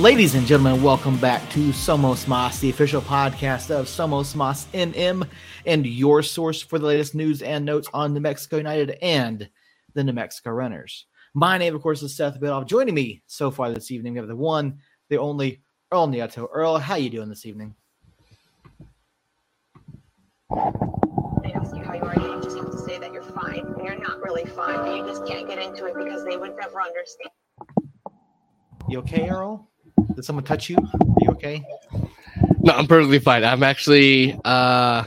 Ladies and gentlemen, welcome back to Somos Moss, the official podcast of Somos Moss NM, and your source for the latest news and notes on New Mexico United and the New Mexico Runners. My name, of course, is Seth Bidoff. Joining me so far this evening, we have the one, the only Earl Nieto. Earl, how are you doing this evening? They ask you how you are, you just have to say that you're fine. And you're not really fine, but you just can't get into it because they would never understand. You okay, Earl? Did someone touch you? Are you okay? No, I'm perfectly fine. I'm actually uh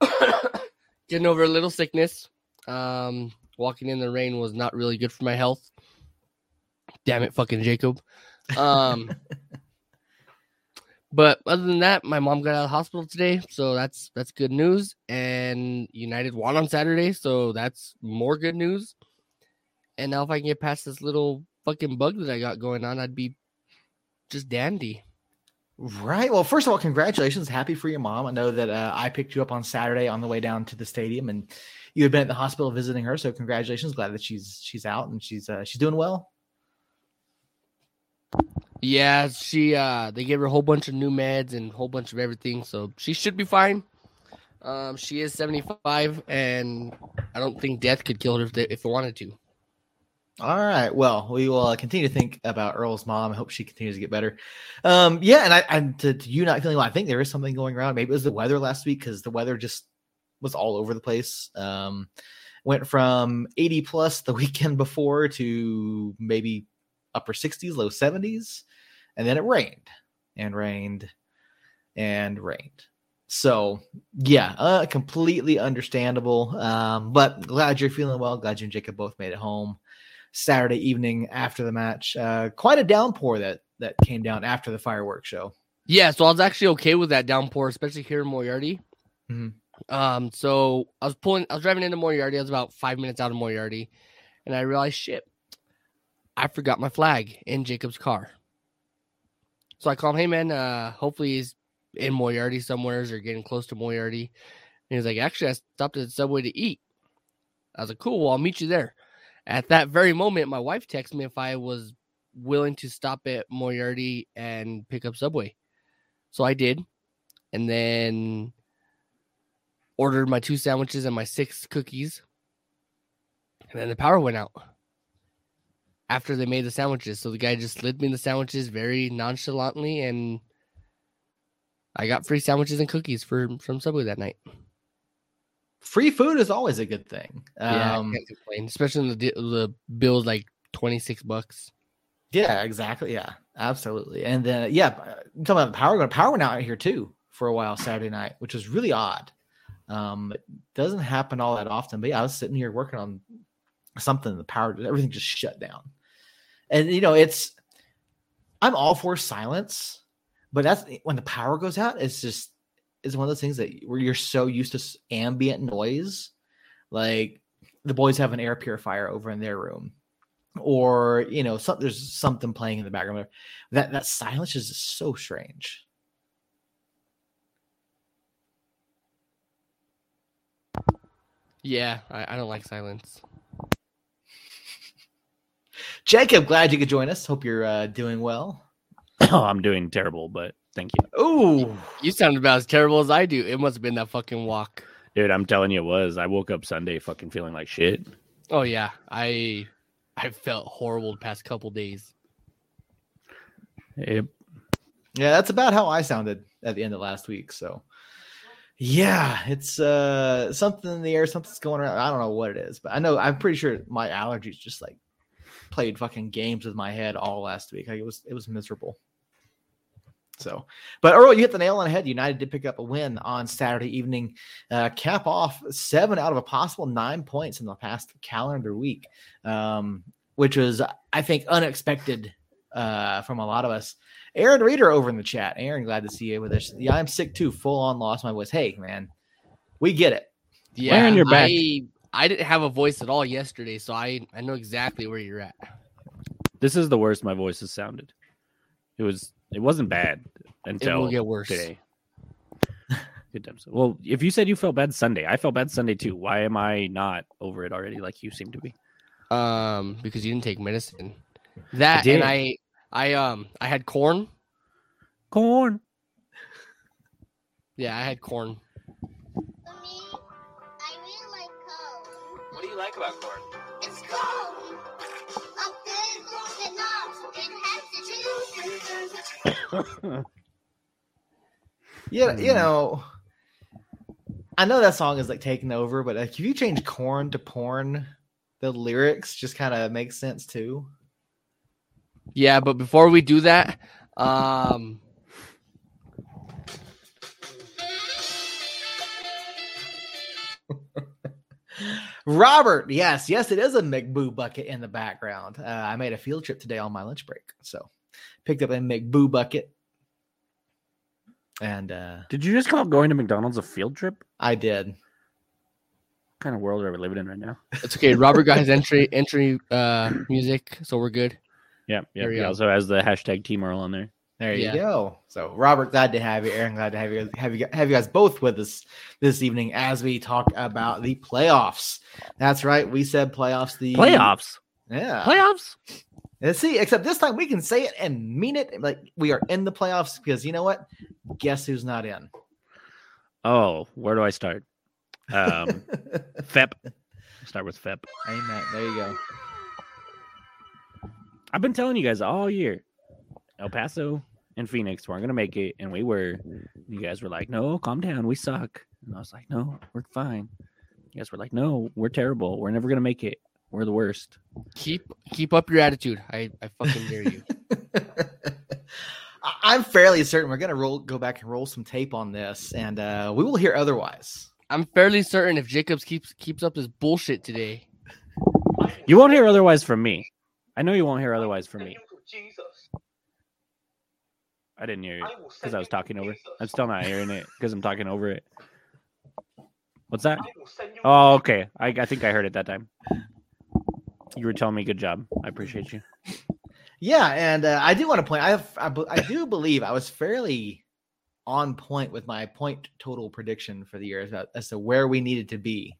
getting over a little sickness. Um walking in the rain was not really good for my health. Damn it, fucking Jacob. Um but other than that, my mom got out of the hospital today, so that's that's good news. And United won on Saturday, so that's more good news. And now if I can get past this little fucking bug that I got going on, I'd be just dandy. Right. Well, first of all, congratulations. Happy for your mom. I know that uh, I picked you up on Saturday on the way down to the stadium, and you had been at the hospital visiting her. So congratulations. Glad that she's she's out and she's uh, she's doing well. Yeah, she uh they gave her a whole bunch of new meds and a whole bunch of everything, so she should be fine. Um she is 75 and I don't think death could kill her if they, if it wanted to. All right. Well, we will uh, continue to think about Earl's mom. I hope she continues to get better. Um, yeah, and I and to, to you not feeling well, I think there is something going around. Maybe it was the weather last week because the weather just was all over the place. Um, went from 80 plus the weekend before to maybe upper 60s, low 70s, and then it rained and rained and rained. So yeah, uh, completely understandable. Um, but glad you're feeling well. Glad you and Jacob both made it home. Saturday evening after the match. Uh, quite a downpour that that came down after the fireworks show. Yeah, so I was actually okay with that downpour, especially here in Moriarty. Mhm. Um, so I was pulling, I was driving into Moriarty. I was about five minutes out of Moriarty, and I realized, shit, I forgot my flag in Jacob's car. So I call him, hey man, uh, hopefully he's in Moriarty somewheres or getting close to Moriarty. And he's like, actually, I stopped at the subway to eat. I was like, cool, well, I'll meet you there. At that very moment, my wife texted me if I was willing to stop at Moriarty and pick up Subway. So I did. And then ordered my two sandwiches and my six cookies. And then the power went out after they made the sandwiches. So the guy just slid me the sandwiches very nonchalantly and I got free sandwiches and cookies for from Subway that night. Free food is always a good thing. Yeah, Um, can't complain, especially the the bill's like 26 bucks. yeah, exactly. Yeah, absolutely. And then yeah, uh, talking about the power going, power went out here too for a while Saturday night, which was really odd. Um, it doesn't happen all that often. But yeah, I was sitting here working on something. The power, everything just shut down. And you know, it's I'm all for silence, but that's when the power goes out. It's just it's one of those things that where you're so used to ambient noise, like the boys have an air purifier over in their room, or you know, some, there's something playing in the background. That that silence is just so strange. Yeah, I, I don't like silence. Jacob, glad you could join us. Hope you're uh, doing well. Oh, I'm doing terrible, but thank you. Oh, You sound about as terrible as I do. It must have been that fucking walk. Dude, I'm telling you it was. I woke up Sunday fucking feeling like shit. Oh yeah, I I felt horrible the past couple days. Yep. Yeah, that's about how I sounded at the end of last week. So, yeah, it's uh something in the air, something's going around. I don't know what it is, but I know I'm pretty sure my allergies just like played fucking games with my head all last week. Like it was it was miserable. So, but Earl, you hit the nail on the head. United did pick up a win on Saturday evening, uh, cap off seven out of a possible nine points in the past calendar week, um, which was, I think, unexpected uh, from a lot of us. Aaron Reeder over in the chat. Aaron, glad to see you with us. Yeah, I'm sick too. Full on lost my voice. Hey, man, we get it. Yeah, Aaron, you're back. I, I didn't have a voice at all yesterday, so I I know exactly where you're at. This is the worst my voice has sounded. It was it wasn't bad until it will get worse. today. Good times. Well, if you said you felt bad Sunday, I felt bad Sunday too. Why am I not over it already like you seem to be? Um, because you didn't take medicine. That did. and I I um I had corn. Corn. Yeah, I had corn. For me, I really like cold. What do you like about corn? It's cold. Yeah, you Hmm. know, I know that song is like taking over, but like if you change corn to porn, the lyrics just kind of make sense too. Yeah, but before we do that, um Robert, yes, yes, it is a McBoo bucket in the background. Uh, I made a field trip today on my lunch break, so picked up a McBoo bucket, and uh, Did you just call going to McDonald's a field trip? I did. What kind of world are we living in right now? it's okay. Robert got his entry entry uh music, so we're good. Yeah, yeah. We He go. also has the hashtag Team Earl on there. There you Yeah. go. So, Robert, glad to have you. Aaron, glad to have you. Have you have you guys both with us this evening as we talk about the playoffs. That's right. We said playoffs. The Playoffs. Yeah. Playoffs. Let's see. Except this time we can say it and mean it. Like we are in the playoffs because you know what? Guess who's not in? Oh, where do I start? Um, FEP. Start with FEP. Amen. There you go. I've been telling you guys all year, El Paso and Phoenix weren't gonna make it, and we were. You guys were like, "No, calm down, we suck." And I was like, "No, we're fine." You guys were like, "No, we're terrible. We're never gonna make it. We're the worst." Keep keep up your attitude. I, I fucking dare you. I- I'm fairly certain we're gonna roll go back and roll some tape on this, and uh, we will hear otherwise. I'm fairly certain if Jacobs keeps keeps up his bullshit today, You won't hear otherwise from me. I know you won't hear otherwise from me. I didn't hear you because I was talking over. I'm still not hearing it because I'm talking over it. What's that? I will send you to Oh, okay. I, I think I heard it that time. You were telling me good job. I appreciate you. Yeah, and uh, I do want to point. I, have, I I do believe I was fairly on point with my point total prediction for the year as, to- as to where we needed to be.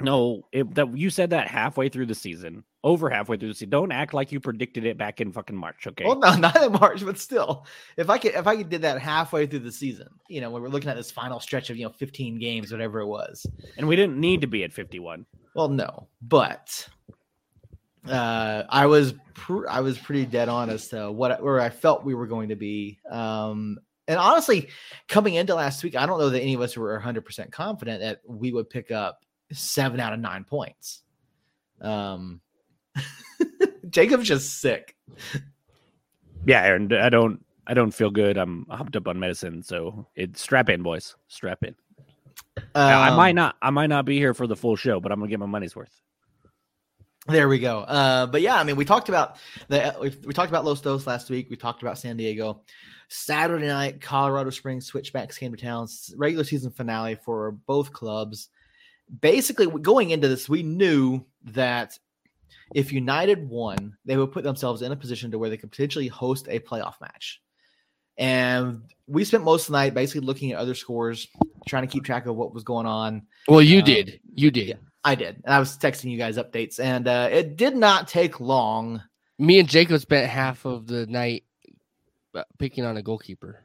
No, it, that you said that halfway through the season, over halfway through the season. Don't act like you predicted it back in fucking March, okay? Well, no, not in March, but still, if I could, if I could did that halfway through the season, you know, when we're looking at this final stretch of you know 15 games, whatever it was. and we didn't need to be at 51. Well, no, but uh, I was pr- I was pretty dead on as to what where I felt we were going to be. Um, and honestly, coming into last week, I don't know that any of us were 100 percent confident that we would pick up seven out of nine points. Um, Jacob's just sick. Yeah, Aaron, I don't I don't feel good. I'm hopped up on medicine, so it's strap in, boys. Strap in. Now, I Um, might not I might not be here for the full show, but I'm gonna get my money's worth. There we go. Uh, but yeah, I mean, we talked about the we, we talked about Los Dos last week. We talked about San Diego. Saturday night, Colorado Springs Switchbacks came to town. Regular season finale for both clubs. Basically, going into this, we knew that if United won, they would put themselves in a position to where they could potentially host a playoff match. And we spent most of the night basically looking at other scores, trying to keep track of what was going on. Well, you Um, did. You did. yeah. I did. And I was texting you guys updates, and uh, it did not take long. Me and Jacob spent half of the night uh, picking on a goalkeeper.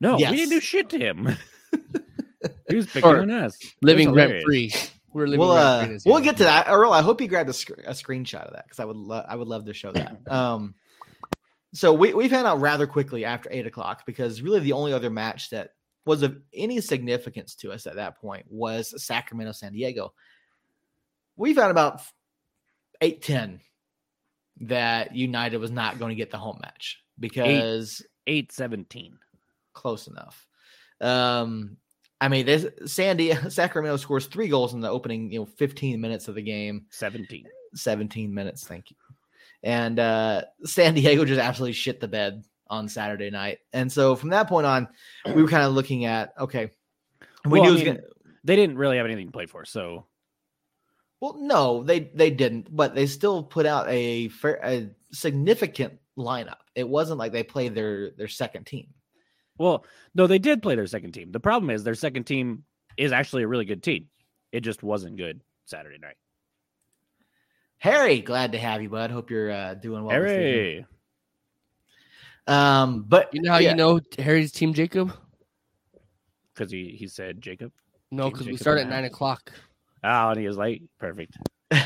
No, Yes. we didn't do shit to him. he was picking Or on us. Living rent free. We're living We'll rent uh, free. we'll get to that. Earl, I hope you grabbed a, sc- a screenshot of that because I would lo- I would love to show that. Um, so we we found out rather quickly after eight o'clock because really the only other match that was of any significance to us at that point was Sacramento San Diego. We found about eight ten that United was not going to get the home match because 817. close enough. Um, I mean, this Sandy Sacramento scores three goals in the opening, you know, 15 minutes of the game. 17. 17 minutes, thank you. And uh San Diego just absolutely shit the bed on Saturday night. And so from that point on, we were kind of looking at okay, we Well, knew I mean, gonna They didn't really have anything to play for, so well, no, they they didn't, but they still put out a fair, a significant lineup. It wasn't like they played their their second team. well, no, they did play their second team. The problem is their second team is actually a really good team. It just wasn't good Saturday night. Harry, glad to have you, bud. Hope you're uh, doing well. Harry. Um, but You know how yeah, you know Harry's team Jacob? Because he, he said Jacob. No, because we start at nine o'clock. Oh, and he was late. Perfect. um,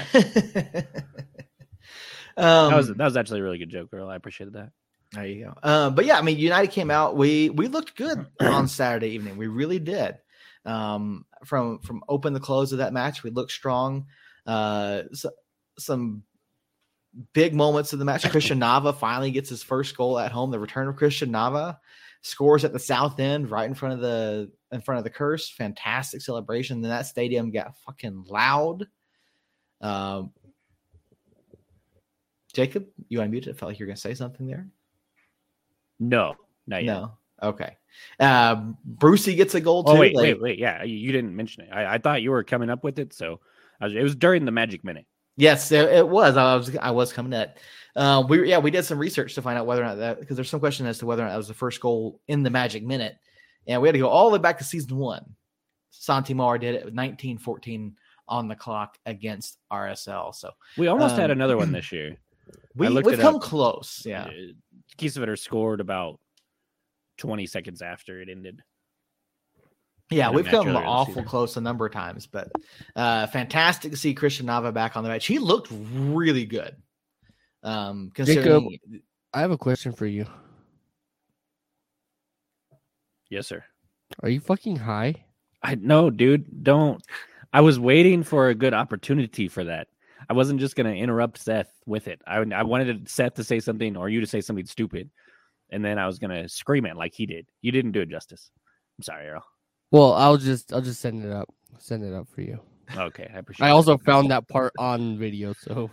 that was that was actually a really good joke, girl. I appreciated that. There you go. Um, but yeah, I mean, United came out. We we looked good on Saturday evening. We really did. Um, from from open the close of that match, we looked strong. Uh, so, some big moments of the match. Christian Nava finally gets his first goal at home. The return of Christian Nava scores at the south end, right in front of the in front of the curse. Fantastic celebration. Then that stadium got fucking loud. Um, Jacob, you unmuted. I felt like you were gonna say something there. No, not yet. No. Okay. Uh, Brucey gets a goal too. Oh wait, like- wait, wait. Yeah, you, you didn't mention it. I, I thought you were coming up with it, so I was, it was during the magic minute. Yes, it, it was. I was I was coming at. Uh, we yeah we did some research to find out whether or not that because there's some question as to whether or not that was the first goal in the Magic Minute, and we had to go all the way back to season one. Santi Moar did it with 1914 on the clock against RSL. So We almost had Um, another one this year. we we've come up. close. Yeah. Uh, Kiesewetter scored about 20 seconds after it ended. Yeah, we've come awful close a number of times, but uh fantastic to see Christian Nava back on the match. He looked really good. Um considering I have a question for you. Yes, sir. Are you fucking high? I no, dude, don't. I was waiting for a good opportunity for that. I wasn't just gonna interrupt Seth with it. I I wanted Seth to say something or you to say something stupid, and then I was gonna scream it like he did. You didn't do it justice. I'm sorry, Earl. Well, I'll just I'll just send it up. Send it up for you. Okay, I appreciate. It. I it. also found that part on video, so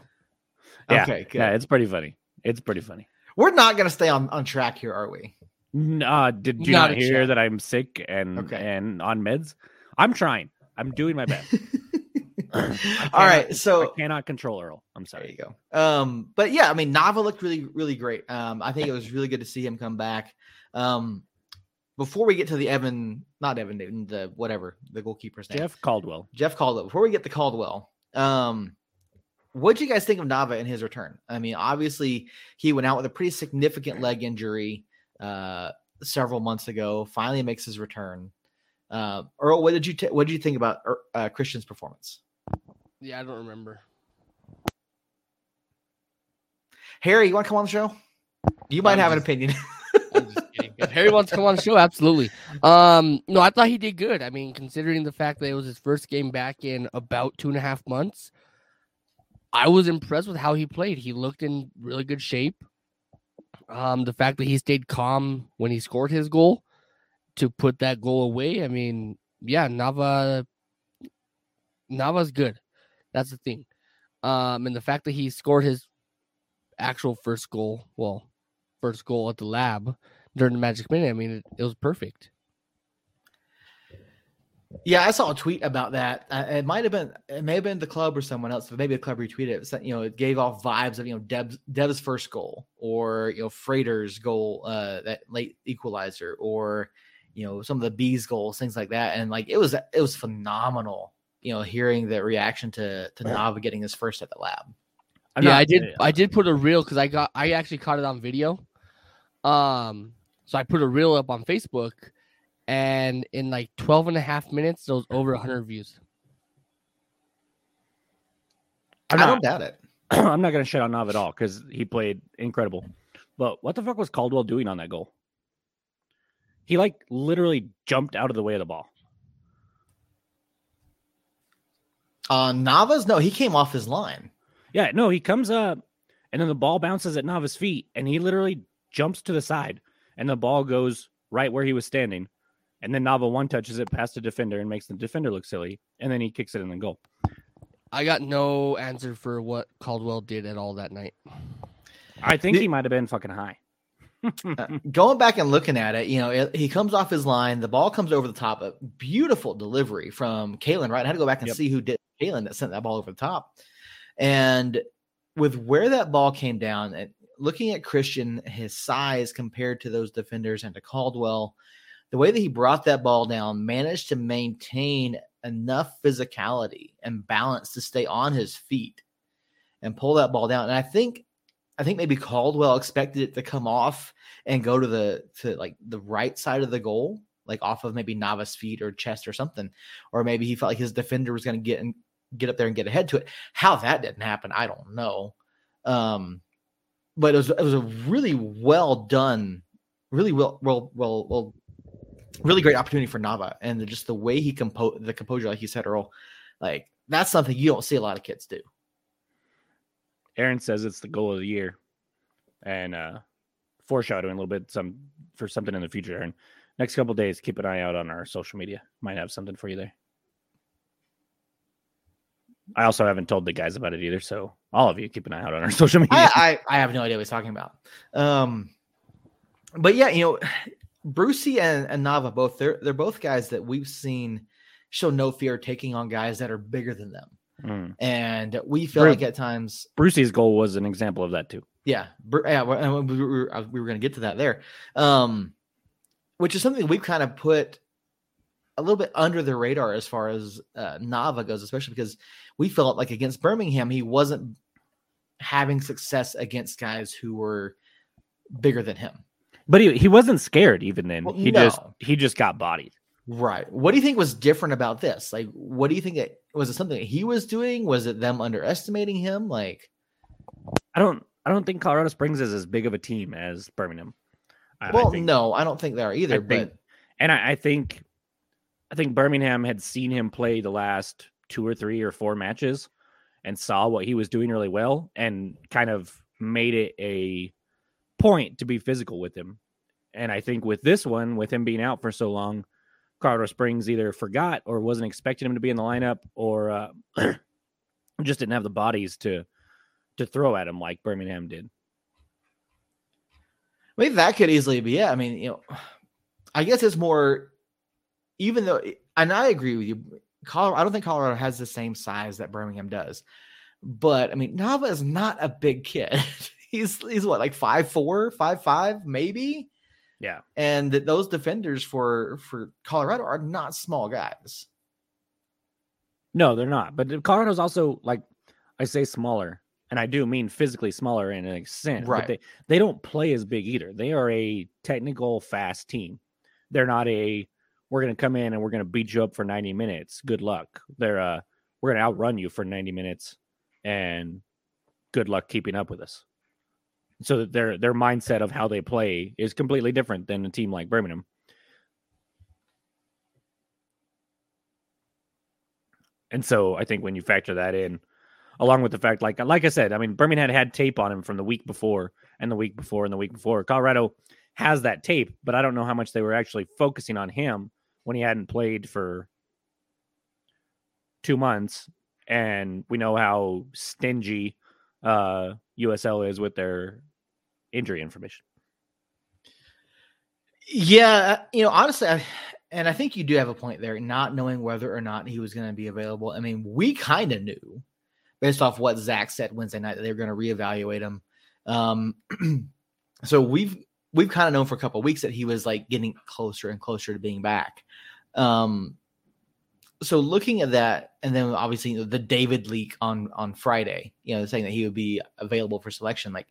yeah, Okay, good. yeah, it's pretty funny. It's pretty funny. we're not gonna stay on, on track here, are we? Nah, did you Not not, hear chance. that I'm sick and Okay. and on meds? I'm trying. I'm doing my best. All I right, cannot- so I cannot control Earl. I'm sorry. There sorry. you go. Um, but yeah, I mean, Nava looked really, really great. Um, I think it was really good to see him come back. Um, before we get to the Evan, not Evan Newton, the whatever the goalkeeper's name, Jeff Caldwell. Jeff Caldwell. Before we get to Caldwell, um, what do you guys think of Nava in his return? I mean, obviously he went out with a pretty significant leg injury uh, several months ago. Finally makes his return. Uh, Earl, what did you t- what did you think about Er- uh, Christian's performance? yeah, I don't remember. Harry, you want to come on the show? You might I'm have an opinion. To come on the show, absolutely. Um, no, I thought he did good. I mean, considering the fact that it was his first game back in about two and a half months, I was impressed with how he played. He looked in really good shape. Um, the fact that he stayed calm when he scored his goal to put that goal away. I mean, yeah, Nava Nava's good. That's the thing. Um, and the fact that he scored his actual first goal, well, first goal at the lab during the magic minute. I mean, it, it was perfect. Yeah, I saw a tweet about that. Uh, it might have been, it may have been the club or someone else, but maybe the club retweeted it. Said, you know, it gave off vibes of you know Deb's Dev's first goal, or you know Freighter's goal, uh, that late equalizer, or you know some of the bees goals, things like that. And like it was, it was phenomenal. You know, hearing the reaction to to Nava getting his first at the lab. I'm yeah, not- I did. I did put a reel because I got. I actually caught it on video. Um, so I put a reel up on Facebook, and in like 12 and a half minutes, there was over 100 views. I'm I not, don't doubt it. I'm not going to shut on Nav at all because he played incredible. But what the fuck was Caldwell doing on that goal? He like literally jumped out of the way of the ball. Uh, Nava's no, he came off his line. Yeah, no, he comes up and then the ball bounces at Nava's feet and he literally jumps to the side and the ball goes right where he was standing. And then Nava one touches it past the defender and makes the defender look silly. And then he kicks it in the goal. I got no answer for what Caldwell did at all that night. I think The- he might have been fucking high. Uh, going back and looking at it, you know, it, he comes off his line. The ball comes over the top. A beautiful delivery from Kalen. Right, I had to go back and Yep. see who did Kalen that sent that ball over the top. And with where that ball came down, and looking at Christian, his size compared to those defenders and to Caldwell, the way that he brought that ball down, managed to maintain enough physicality and balance to stay on his feet and pull that ball down. And I think I think maybe Caldwell expected it to come off and go to the to like the right side of the goal, like off of maybe Nava's feet or chest or something, or maybe he felt like his defender was going to get and get up there and get ahead to it. How that didn't happen, I don't know. Um, but it was it was a really well done, really well well well well, really great opportunity for Nava, and just the way he composed the composure, like you said, Earl, like that's something you don't see a lot of kids do. Aaron says it's the goal of the year, and uh, foreshadowing a little bit some for something in the future. Aaron, next couple days, keep an eye out on our social media. Might have something for you there. I also haven't told the guys about it either, so all of you keep an eye out on our social media. I, I, I have no idea what he's talking about. Um, but yeah, you know, Brucey and, and Nava both they're they're both guys that we've seen show no fear taking on guys that are bigger than them, Mm. and we feel like at times, Brucey's goal was an example of that too. yeah, yeah, we- we were, we were going to get to that there, um, which is something we've kind of put a little bit under the radar as far as uh, Nava goes, especially because we felt like against Birmingham he wasn't having success against guys who were bigger than him. But he, he wasn't scared even then. Well, he just he just got bodied. Right. What do you think was different about this? Like, what do you think that was it something that he was doing? Was it them underestimating him? Like, I don't I don't think Colorado Springs is as big of a team as Birmingham. I- I well, think- no, I don't think they are either. I think- but and I, I think I think Birmingham had seen him play the last two or three or four matches and saw what he was doing really well and kind of made it a point to be physical with him. And I think with this one, with him being out for so long, Colorado Springs either forgot or wasn't expecting him to be in the lineup or uh, just didn't have the bodies to to throw at him like Birmingham did. maybe that could easily be it. I mean, you know, I guess it's more, even though, eh, and I agree with you. Colorado, I don't think Colorado has the same size that Birmingham does, but I mean, Nava is not a big kid. he's he's what like five four, five five, maybe. Yeah. and that those defenders for for Colorado are not small guys. No, they're not. But Colorado's also like I say smaller, and I do mean physically smaller in an extent. Right. But they they don't play as big either. They are a technical fast team. They're not a we're gonna come in and we're gonna beat you up for 90 minutes. Good luck. They're uh we're gonna outrun you for 90 minutes and good luck keeping up with us. So their their mindset of how they play is completely different than a team like Birmingham. And so I think when you factor that in, along with the fact, like like I said, I mean Birmingham had had tape on him from the week before and the week before and the week before. Colorado has that tape, but I don't know how much they were actually focusing on him when he hadn't played for two months. And we know how stingy uh, USL is with their injury information. Yeah, you know, honestly, I, and I think you do have a point there, not knowing whether or not he was going to be available. I mean, we kind of knew based off what Zach said Wednesday night that they were going to reevaluate him. Um, so we've we've kind of known for a couple of weeks that he was like getting closer and closer to being back. Um, so looking at that, and then obviously you know, the David leak on on Friday, you know, saying that he would be available for selection, like,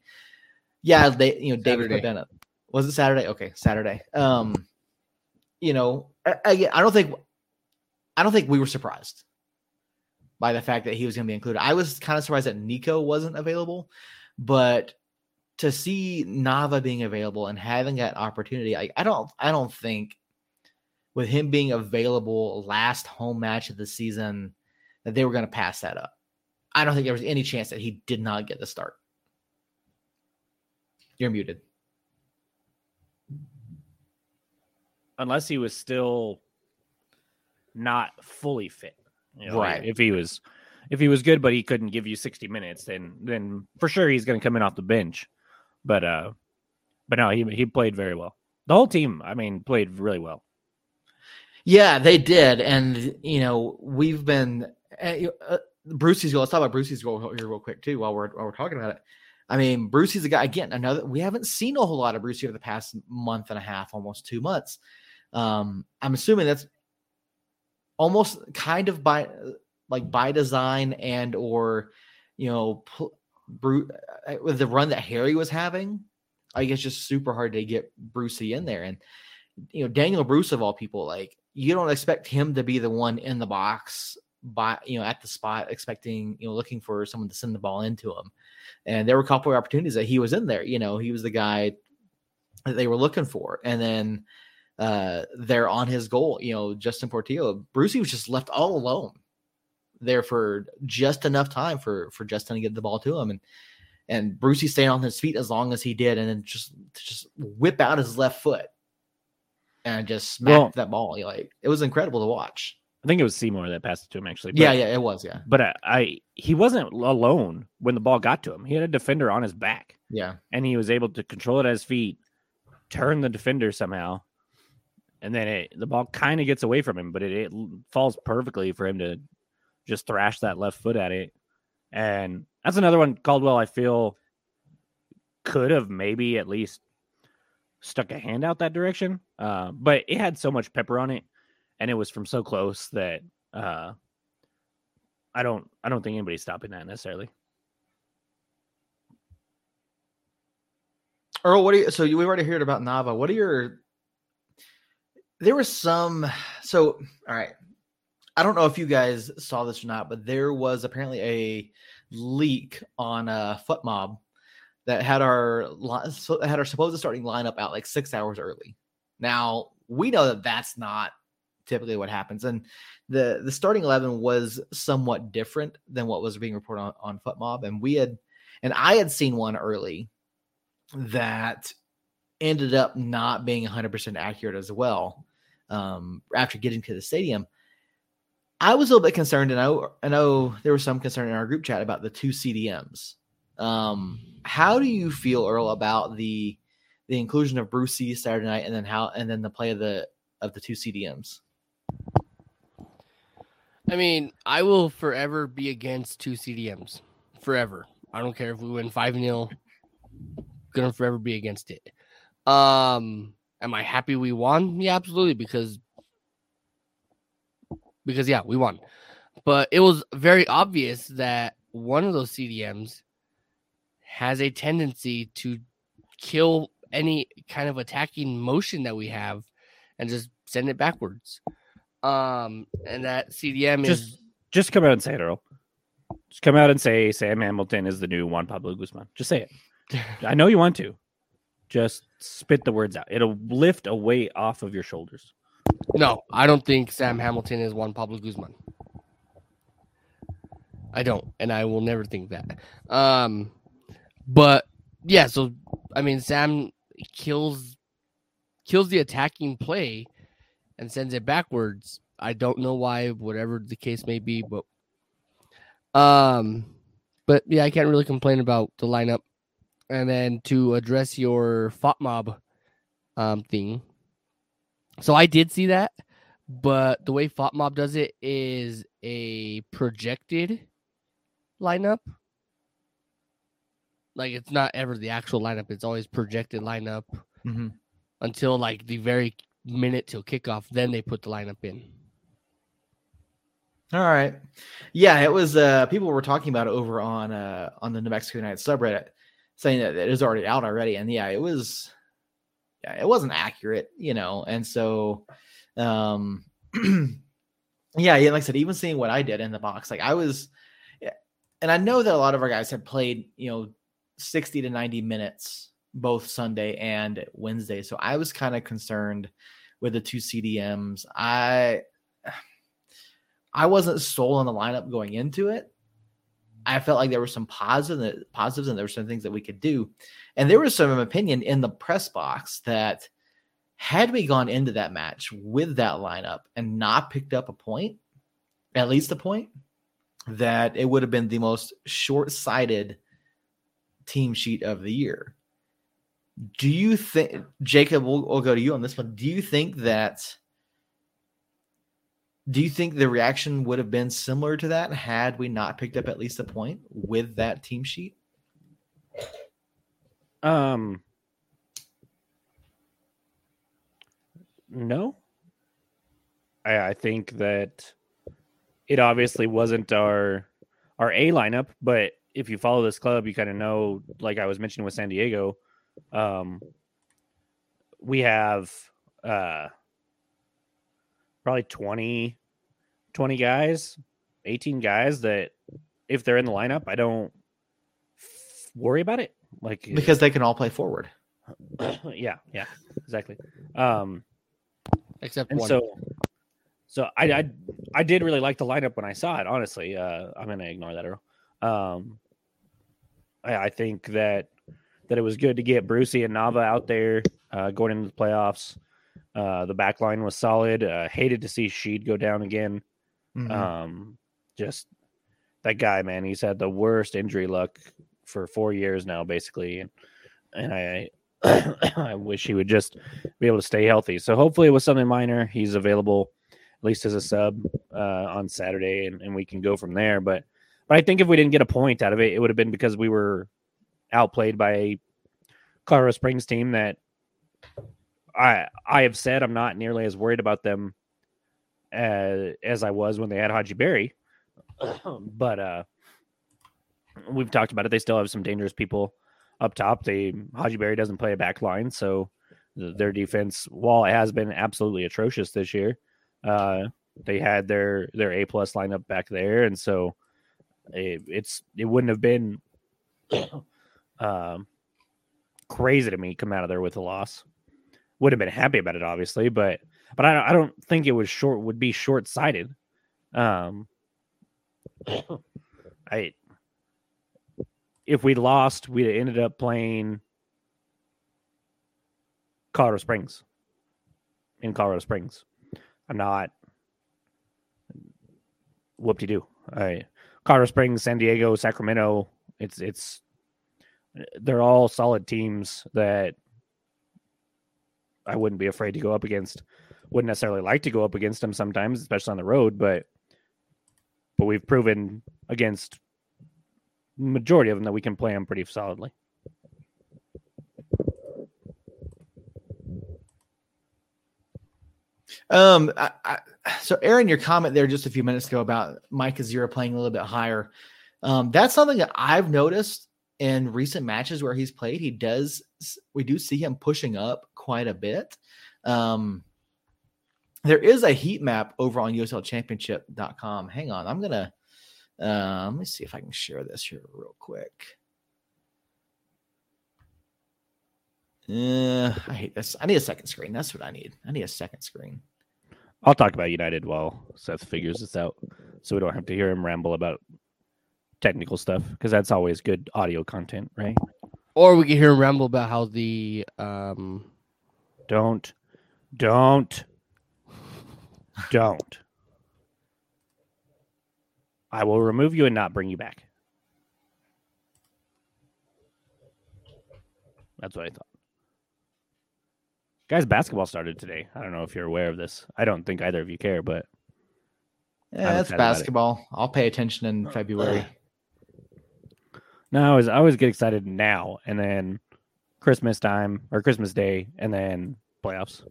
yeah, they, you know, David Saturday. put down a was it Saturday? Okay, Saturday. Um, you know, I, I, I don't think I don't think we were surprised by the fact that he was going to be included. I was kind of surprised that Nico wasn't available, but to see Nava being available and having that opportunity, I, I don't I don't think with him being available last home match of the season that they were going to pass that up. I don't think there was any chance that he did not get the start. You're muted. Unless he was still not fully fit. You know, Right. If he was if he was good but he couldn't give you 60 minutes, then then for sure he's gonna come in off the bench. But uh but no, he he played very well. The whole team, I mean, played really well. Yeah, they did, and you know we've been uh, uh, Brucey's goal. Let's talk about Brucey's goal here real quick too, while we're while we're talking about it. I mean, Brucey's a guy again. Another we haven't seen a whole lot of Brucey over the past month and a half, almost two months. Um, I'm assuming that's almost kind of by like by design and or you know pl- Bruce with the run that Harry was having, I guess just super hard to get Brucey in there. And you know, Daniel Bruce of all people, like you don't expect him to be the one in the box by you know at the spot, expecting you know looking for someone to send the ball into him. And there were a couple of opportunities that he was in there. You know, he was the guy that they were looking for, and then uh they're on his goal. You know, Justin Portillo, Brucey was just left all alone there for just enough time for for Justin to get the ball to him. And and Brucey stayed on his feet as long as he did and then just just whip out his left foot and just smack Well- that ball. Like it was incredible to watch. I think it was Seymour that passed it to him actually. yeah yeah it was yeah. But I, I he wasn't alone when the ball got to him. He had a defender on his back, yeah. And he was able to control it at his feet, turn the defender somehow, and then it, the ball kind of gets away from him, but it, it falls perfectly for him to just thrash that left foot at it. And that's another one Caldwell. I feel could have maybe at least stuck a hand out that direction, uh, but it had so much pepper on it, and it was from so close that. Uh, I don't I don't think anybody's stopping that necessarily. Earl what do you so you, we already heard about Nava what are your there was some so all right I don't know if you guys saw this or not but there was apparently a leak on uh FotMob that had our had our supposed starting lineup out like six hours early. Now we know that that's not typically what happens, and the the starting eleven was somewhat different than what was being reported on, on FotMob, and we had and I had seen one early that ended up not being 100% accurate as well um, after getting to the stadium. I was a little bit concerned, and I, I know there was some concern in our group chat about the two CDMs. Um, how do you feel, Earl, about the the inclusion of Brucey Saturday night, and then how, and then the play of the of the two CDMs? I mean, I will forever be against two CDMs. Forever. I don't care if we win 5 0. Gonna forever be against it. Um, am I happy we won? Yeah, absolutely, because because yeah, we won. But it was very obvious that one of those CDMs has a tendency to kill any kind of attacking motion that we have and just send it backwards. Um, and that CDM is Just just come out and say it, Earl. Just come out and say Sam Hamilton is the new Juan Pablo Guzman. Just say it. I know you want to. Just spit the words out. It'll lift a weight off of your shoulders. No, I don't think Sam Hamilton is Juan Pablo Guzman. I don't, and I will never think that. Um, but yeah, so I mean, Sam kills kills the attacking play and sends it backwards. I don't know why, whatever the case may be, but um, but yeah, I can't really complain about the lineup. And then to address your FOTMob um thing, so I did see that, but the way FOTMob does it is a projected lineup. Like it's not ever the actual lineup; it's always projected lineup Mm-hmm. until like the very minute till kickoff. Then they put the lineup in. All right. Yeah, it was uh people were talking about it over on uh on the New Mexico United subreddit saying that it is already out already. And yeah, it was it wasn't accurate, you know. And so um yeah, yeah, like I said, even seeing what I did in the box, like I was and I know that a lot of our guys had played, you know, 60 to 90 minutes both Sunday and Wednesday. So I was kind of concerned with the two CDMs. I I wasn't sold on the lineup going into it. I felt like there were some positive positives and there were some things that we could do. And there was some opinion in the press box that had we gone into that match with that lineup and not picked up a point, at least a point, that it would have been the most short-sighted team sheet of the year. Do you think Jacob we'll, we'll go to you on this one. Do you think that do you think the reaction would have been similar to that had we not picked up at least a point with that team sheet? Um, no. I, I think that it obviously wasn't our our A lineup, but if you follow this club, you kind of know, like I was mentioning with San Diego, um, we have uh, probably 20, 20 guys, 18 guys that if they're in the lineup, I don't f- worry about it. Like, because they can all play forward. yeah, yeah, exactly. Um, Except and one. so, so I, I, I did really like the lineup when I saw it. Honestly, uh, I'm gonna ignore that. Earl. Um, I, I think that that it was good to get Brucey and Nava out there uh, going into the playoffs. Uh, the back line was solid. Uh, hated to see Sheed go down again. Mhm. Um, just that guy, man. He's had the worst injury luck for four years now, basically, and and I I wish he would just be able to stay healthy. So hopefully, it was something minor. He's available at least as a sub uh, on Saturday, and, and we can go from there. But but I think if we didn't get a point out of it, it would have been because we were outplayed by a Colorado Springs team that I I have said I'm not nearly as worried about them as, as I was when they had Hadji Barry. but uh we've talked about it. They still have some dangerous people up top. They Hadji Barry doesn't play a back line, so their defense, while it has been absolutely atrocious this year, uh they had their their A plus lineup back there, and so it, it's it wouldn't have been um crazy to me come out of there with a loss. Would have been happy about it, obviously, but but I, I don't think it was short would be short sighted. Um, I if we lost, we'd ended up playing Colorado Springs in Colorado Springs. I'm not whoop de doo. I Colorado Springs, San Diego, Sacramento. It's it's they're all solid teams that I wouldn't be afraid to go up against. Wouldn't necessarily like to go up against them sometimes, especially on the road, but but we've proven against majority of them that we can play them pretty solidly. Um, I, I, so Aaron, your comment there just a few minutes ago about Mike Azira playing a little bit higher. Um, that's something that I've noticed in recent matches where he's played. He does, we do see him pushing up quite a bit. Um, there is a heat map over on USLchampionship.com. Hang on, I'm gonna uh, let me see if I can share this here real quick. Uh, I hate this. I need a second screen. That's what I need. I need a second screen. I'll talk about United while Seth figures this out, so we don't have to hear him ramble about technical stuff because that's always good audio content, right? Or we can hear him ramble about how the um Don't, don't, don't. I will remove you and not bring you back. That's what I thought. Guys, basketball started today. I don't know if you're aware of this. I don't think either of you care, but Yeah, I'm that's excited about it. basketball. I'll pay attention in oh. February. no, I always I always get excited now and then Christmas time or Christmas Day and then playoffs.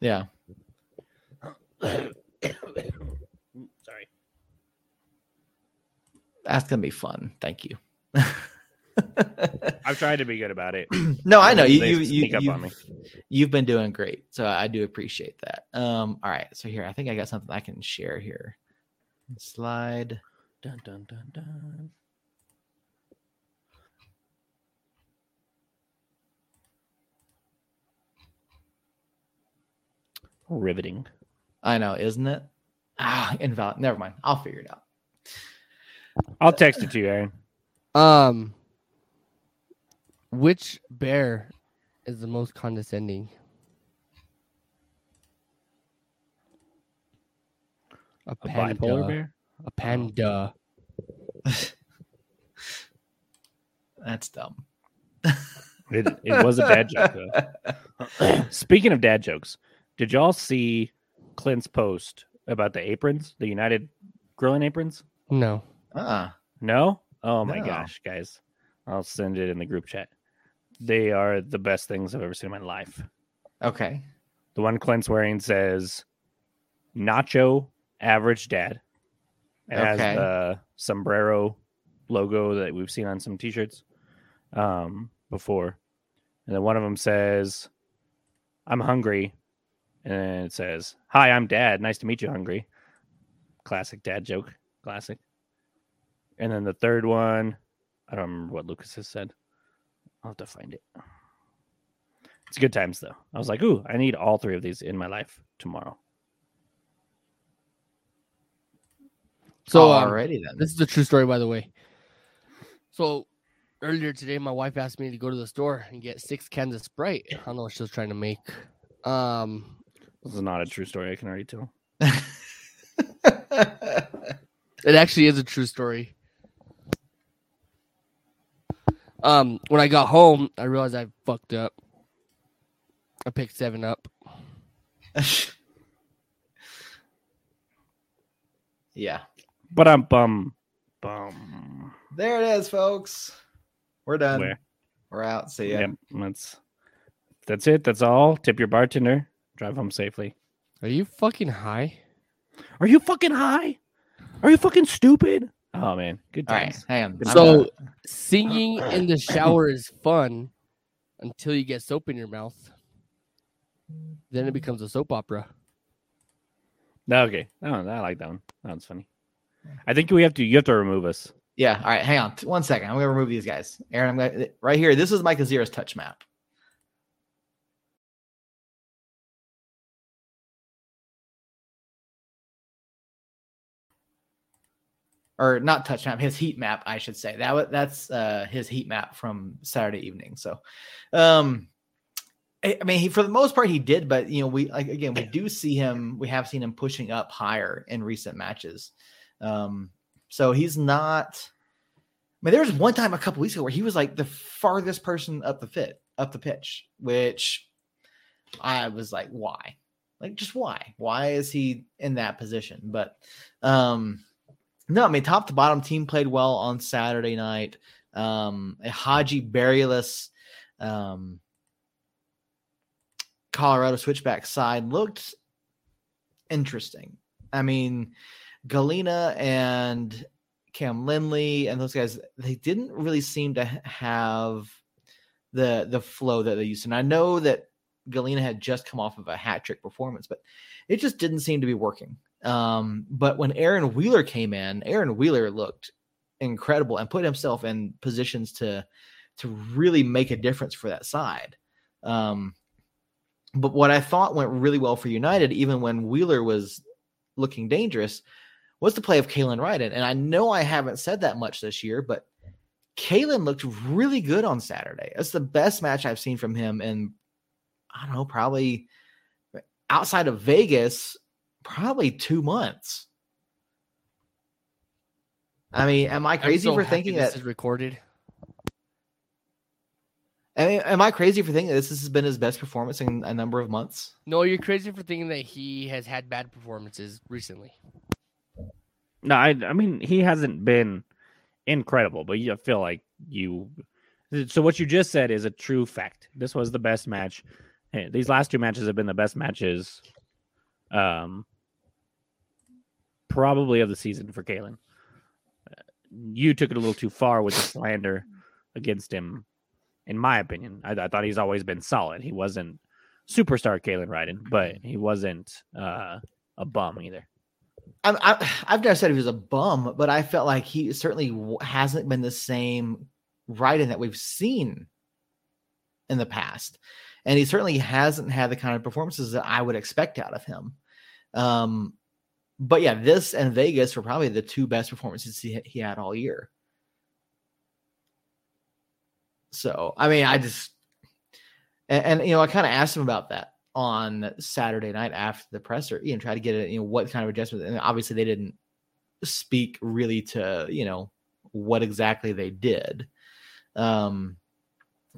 Yeah. Sorry. That's gonna be fun. Thank you. I've tried to be good about it. no, I know you. They You, you, sneak up you on me. you've been doing great, so I do appreciate that. Um, all right, so here I think I got something I can share here. Slide. Dun, dun, dun, dun. Riveting. I know, isn't it? Ah, invalid. Never mind. I'll figure it out. I'll text it to you, Aaron. um which bear is the most condescending? A A panda. bipolar bear? A panda. That's dumb. It, it was a dad joke, though. Speaking of dad jokes, did y'all see Clint's post about the aprons, the United grilling aprons? No. Ah, No? Oh my No. gosh, guys. I'll send it in the group chat. They are the best things I've ever seen in my life. okay. The one Clint's wearing says Nacho Average Dad. It has the sombrero logo that we've seen on some T-shirts um, before, and then one of them says, "I'm hungry," and it says, "Hi, I'm Dad. Nice to meet you, hungry." Classic dad joke. Classic. And then the third one, I don't remember what Lucas has said. I'll have to find it. It's good times though. I was like, ooh, I need all three of these in my life tomorrow. So um, already then. this is a true story, by the way. So earlier today, my wife asked me to go to the store and get six cans of Sprite. I don't know what she was trying to make. Um, This is not a true story. I can already tell. It actually is a true story. Um, when I got home, I realized I fucked up. I picked seven up. yeah. But I'm bum bum. There it is, folks. We're done. Where? We're out. See ya. Yep. That's that's it. That's all. Tip your bartender. Drive home safely. Are you fucking high? Are you fucking high? Are you fucking stupid? Oh man, good All right. times. Hang on. I'm So gonna- singing in the shower is fun until you get soap in your mouth. Then it becomes a soap opera. No, okay. Oh, I like that one. That one's funny. I think we have to. You have to remove us. yeah. All right. Hang on. One second. I'm gonna remove these guys. Aaron, I'm gonna right here. This is Mike Azira's touch map. Or not touch map, his heat map, I should say. That that's uh his heat map from Saturday evening. So um I I mean, he for the most part he did, but you know, we like again, we do see him. We have seen him pushing up higher in recent matches. Um, so he's not. I mean, there was one time a couple weeks ago where he was like the farthest person up the fit, up the pitch, which I was like, why? Like, just why? Why is he in that position? But um, no, I mean, top to bottom, team played well on Saturday night. Um, a Hadji Barryless, um, Colorado switchback side looked interesting. I mean, Ngalina and Cam Lindley and those guys, they didn't really seem to have the the flow that they used. to. And I know that Ngalina had just come off of a hat trick performance, but it just didn't seem to be working. Um, but when Aaron Wheeler came in, Aaron Wheeler looked incredible and put himself in positions to to really make a difference for that side. Um, but what I thought went really well for United, even when Wheeler was looking dangerous, was the play of Kalen Ryden. And I know I haven't said that much this year, but Kalen looked really good on Saturday. That's the best match I've seen from him in, I don't know, probably outside of Vegas, probably two months. I mean, am I crazy so for happy thinking this is recorded? I mean, am I crazy for thinking that this has been his best performance in a number of months? No, you're crazy for thinking that he has had bad performances recently. No, I. I mean, he hasn't been incredible, but you I feel like you. So what you just said is a true fact. This was the best match. These last two matches have been the best matches, um, probably of the season for Kalen. You took it a little too far with the slander against him, in my opinion. I, I thought he's always been solid. He wasn't superstar Kalen Ryden, but he wasn't uh, a bum either. I, I've never said he was a bum, but I felt like he certainly hasn't been the same Ryden that we've seen in the past, and he certainly hasn't had the kind of performances that I would expect out of him. Um, but yeah, this and Vegas were probably the two best performances he, he had all year. So I mean, I just and, and you know, I kind of asked him about that on Saturday night after the presser, you know, try to get it, you know, what kind of adjustment. And obviously, they didn't speak really to, you know, what exactly they did. Um,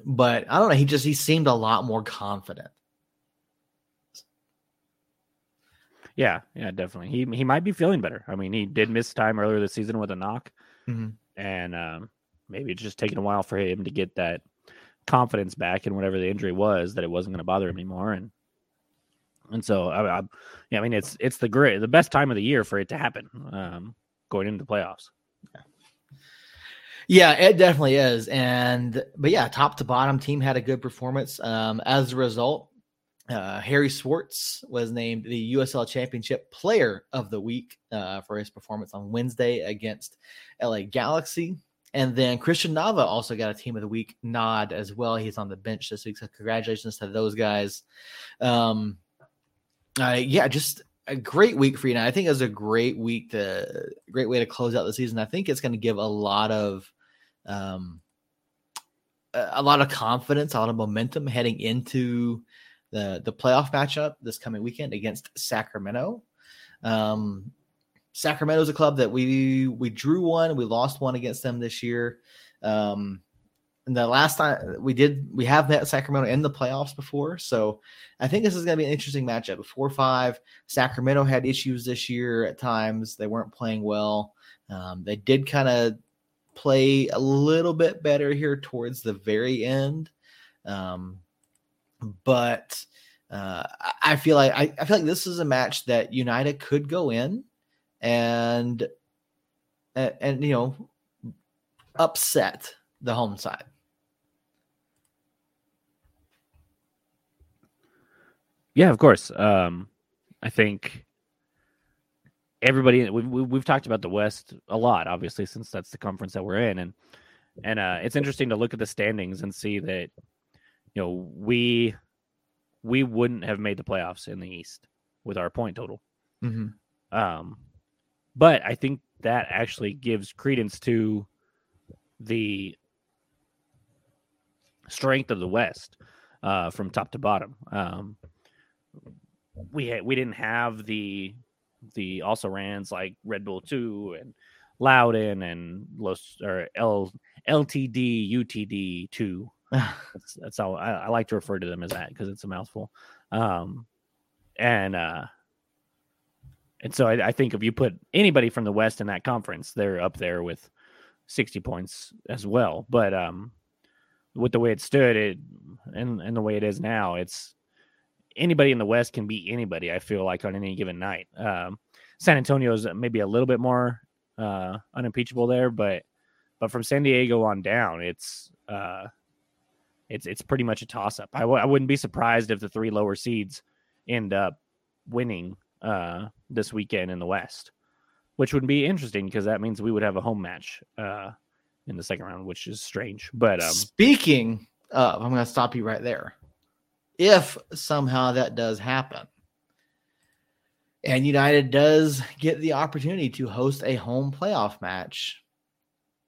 but I don't know. He just he seemed a lot more confident. Yeah, yeah, definitely. He he might be feeling better. I mean, he did miss time earlier this season with a knock, Mhm. and um, maybe it's just taking a while for him to get that confidence back in whatever the injury was that it wasn't going to bother him anymore. And and so I, I, yeah, I mean, it's it's the great the best time of the year for it to happen, um, going into the playoffs. Yeah, it definitely is. And but yeah, top to bottom, team had a good performance. Um, as a result, uh, Harry Swartz was named the USL Championship Player of the Week uh, for his performance on Wednesday against LA Galaxy. And then Christian Nava also got a Team of the Week nod as well. He's on the bench this week, so congratulations to those guys. Um, uh, yeah, just a great week for you. I think it was a great week to great way to close out the season. I think it's going to give a lot of um, a lot of confidence, a lot of momentum heading into the the playoff matchup this coming weekend against Sacramento. Um, Sacramento is a club that we we drew one, we lost one against them this year. Um, and the last time we did, we have met Sacramento in the playoffs before, so I think this is going to be an interesting matchup. Four five, Sacramento had issues this year at times; they weren't playing well. Um, they did kind of play a little bit better here towards the very end. Um, but uh, I- feel like I, I feel like this is a match that United could go in and and, and you know upset the home side. Yeah, of course. Um, I think everybody we've we've talked about the West a lot, obviously, since that's the conference that we're in, and and uh, it's interesting to look at the standings and see that you know we we wouldn't have made the playoffs in the East with our point total. Mm-hmm. Um, but I think that actually gives credence to the strength of the West uh, from top to bottom. Um, we had, we didn't have the the also rans like Red Bull two and Loudoun and Los or L LTD UTD two. That's that's how I, I like to refer to them as that because it's a mouthful. Um, and uh, and so I, I think if you put anybody from the West in that conference, they're up there with sixty points as well. But um, with the way it stood, it and and the way it is now, it's anybody in the West can beat anybody. I feel like on any given night. Um, San Antonio is maybe a little bit more uh, unimpeachable there, but but from San Diego on down, it's uh, it's it's pretty much a toss up. I w- I wouldn't be surprised if the three lower seeds end up winning uh, this weekend in the West, which would be interesting because that means we would have a home match uh, in the second round, which is strange. But um, Speaking of, I'm going to stop you right there. If somehow that does happen, and United does get the opportunity to host a home playoff match,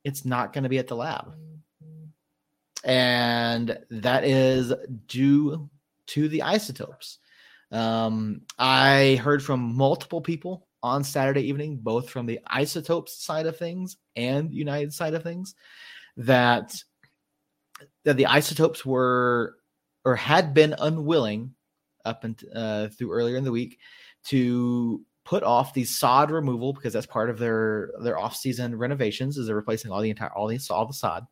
it's not going to be at the lab. And that is due to the isotopes. Um, I heard from multiple people on Saturday evening, both from the isotopes side of things and United side of things, that that the isotopes were or had been unwilling up and uh, through earlier in the week to put off the sod removal because that's part of their their off-season renovations is they're replacing all the entire all the all the sod.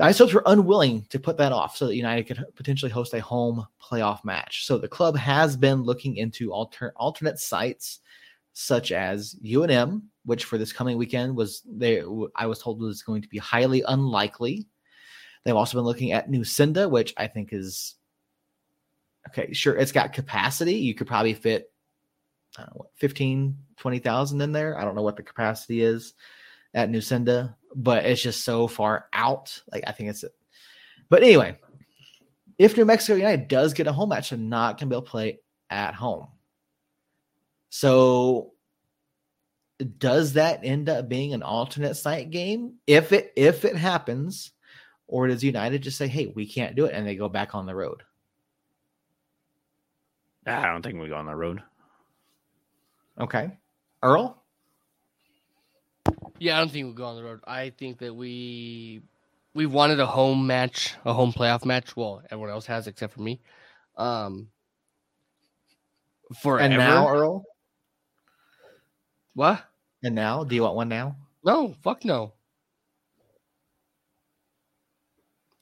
The Isotopes were unwilling to put that off so that United could potentially host a home playoff match. So the club has been looking into alter, alternate sites such as UNM, which for this coming weekend was they I was told was going to be highly unlikely. They've also been looking at Nusenda, which I think is okay, sure, it's got capacity. You could probably fit I don't know, what, 15, 20,000 in there. I don't know what the capacity is at Nusenda, but it's just so far out. Like, I think it's, but anyway, if New Mexico United does get a home match, they're not going to be able to play at home. So, does that end up being an alternate site game if it if it happens, or does United just say, "Hey, we can't do it," and they go back on the road? I don't think we go on the road. Okay, Earl. Yeah, I don't think we'll go on the road. I think that we we wanted a home match, a home playoff match. Well, everyone else has except for me. Um, forever. And now, Earl. what? And now, do you want one now? No, fuck no.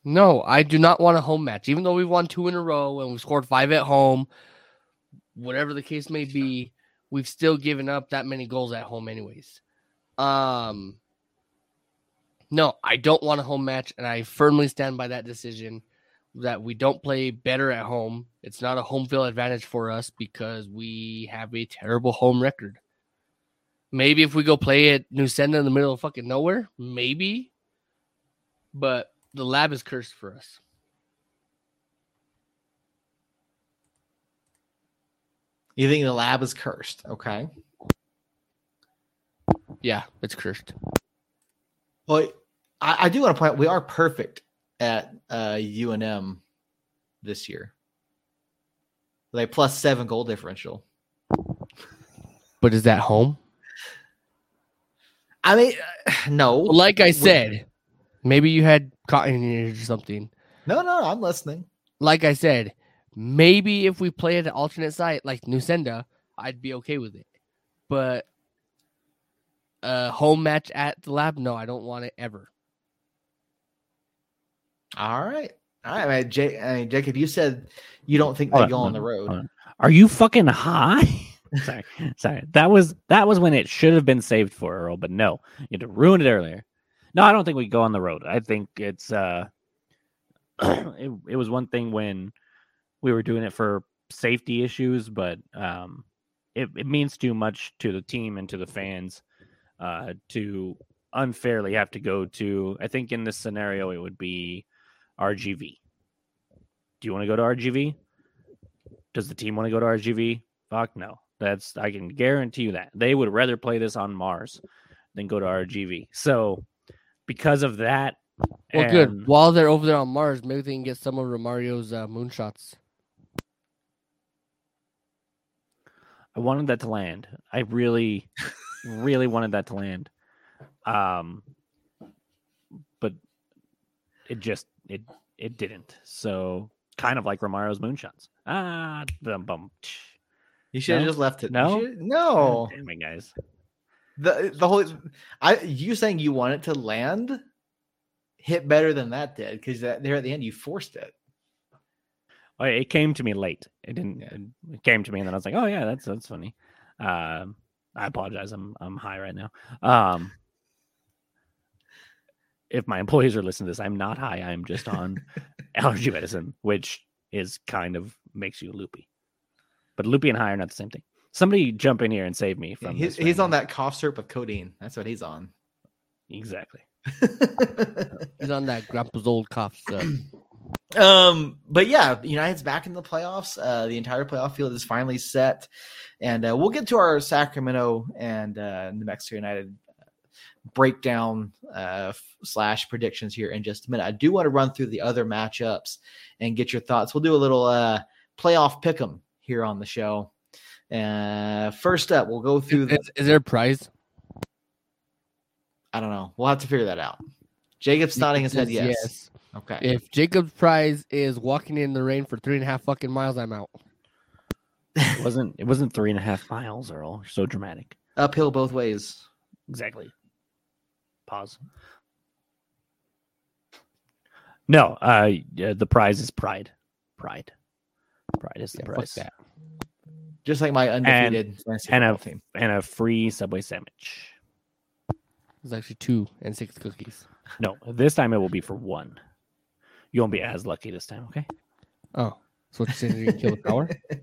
No, I do not want a home match. Even though we've won two in a row and we scored five at home, whatever the case may be, we've still given up that many goals at home, anyways. Um, No, I don't want a home match, and I firmly stand by that decision that we don't play better at home. It's not a home field advantage for us because we have a terrible home record. Maybe if we go play at Nusenda in the middle of fucking nowhere, maybe. But the lab is cursed for us. You think the lab is cursed? Okay. Yeah, it's cursed. Well, I, I do want to point out we are perfect at uh, UNM this year. Like plus seven goal differential. But is that home? I mean, no, like I said, maybe you had cotton ears or something. no, no. I'm listening. Like I said, maybe if we play at an alternate site like Nusenda, I'd be okay with it. But a home match at the lab, no, I don't want it ever. All right, all right, man. Jake, I mean, Jacob, you said you don't think Hold they on, go on hold the road. on. Are you fucking high? sorry, sorry. That was that was when it should have been saved for Earl, but no, you had to ruin it earlier. No, I don't think we go on the road. I think it's uh, it, it was one thing when we were doing it for safety issues, but um, it, it means too much to the team and to the fans uh, to unfairly have to go to. I think in this scenario, it would be RGV. Do you want to go to RGV? Does the team want to go to RGV? Fuck no. That's I can guarantee you that they would rather play this on Mars than go to RGV. So because of that, Well, good. While they're over there on Mars, maybe they can get some of Romario's uh, moonshots. I wanted that to land. I really, really wanted that to land. Um, but it just it it didn't. So kind of like Romario's moonshots. Ah, dum bum. You should have No? just left it. No? no. Damn it, guys. The the whole, I you saying you want it to land, hit better than that did because that there at the end you forced it. Oh, it came to me late. It didn't. Yeah. It came to me, and then I was like, "Oh yeah, that's that's funny." Um, I apologize. I'm I'm high right now. Um, if my employees are listening to this, I'm not high. I'm just on allergy medicine, which is kind of makes you loopy. But loopy and high are not the same thing. Somebody jump in here and save me Yeah, from. he's this he's on that cough syrup of codeine. That's what he's on. exactly. He's on that grandpa's old cough stuff. um, but yeah, United's back in the playoffs. Uh, the entire playoff field is finally set, and uh, we'll get to our Sacramento and uh, New Mexico United breakdown uh, slash predictions here in just a minute. I do want to run through the other matchups and get your thoughts. We'll do a little uh, playoff pick 'em here on the show. Uh, first up, we'll go through. The, is, is there a prize? I don't know. We'll have to figure that out. Jacob's nodding his head. Yes. Yes. Okay. If Jacob's prize is walking in the rain for three and a half fucking miles, I'm out. It wasn't. It wasn't three and a half miles, Earl. You're so dramatic. Uphill both ways. Exactly. Pause. No, uh, yeah, the prize is pride. Pride. Pride is the Yeah, fuck prize. that. Just like my undefeated fantasy and a- team. And a free Subway sandwich. It's actually two and six cookies. No, this time it will be for one. You won't be as lucky this time, okay? Oh, so what you saying? You can kill the power?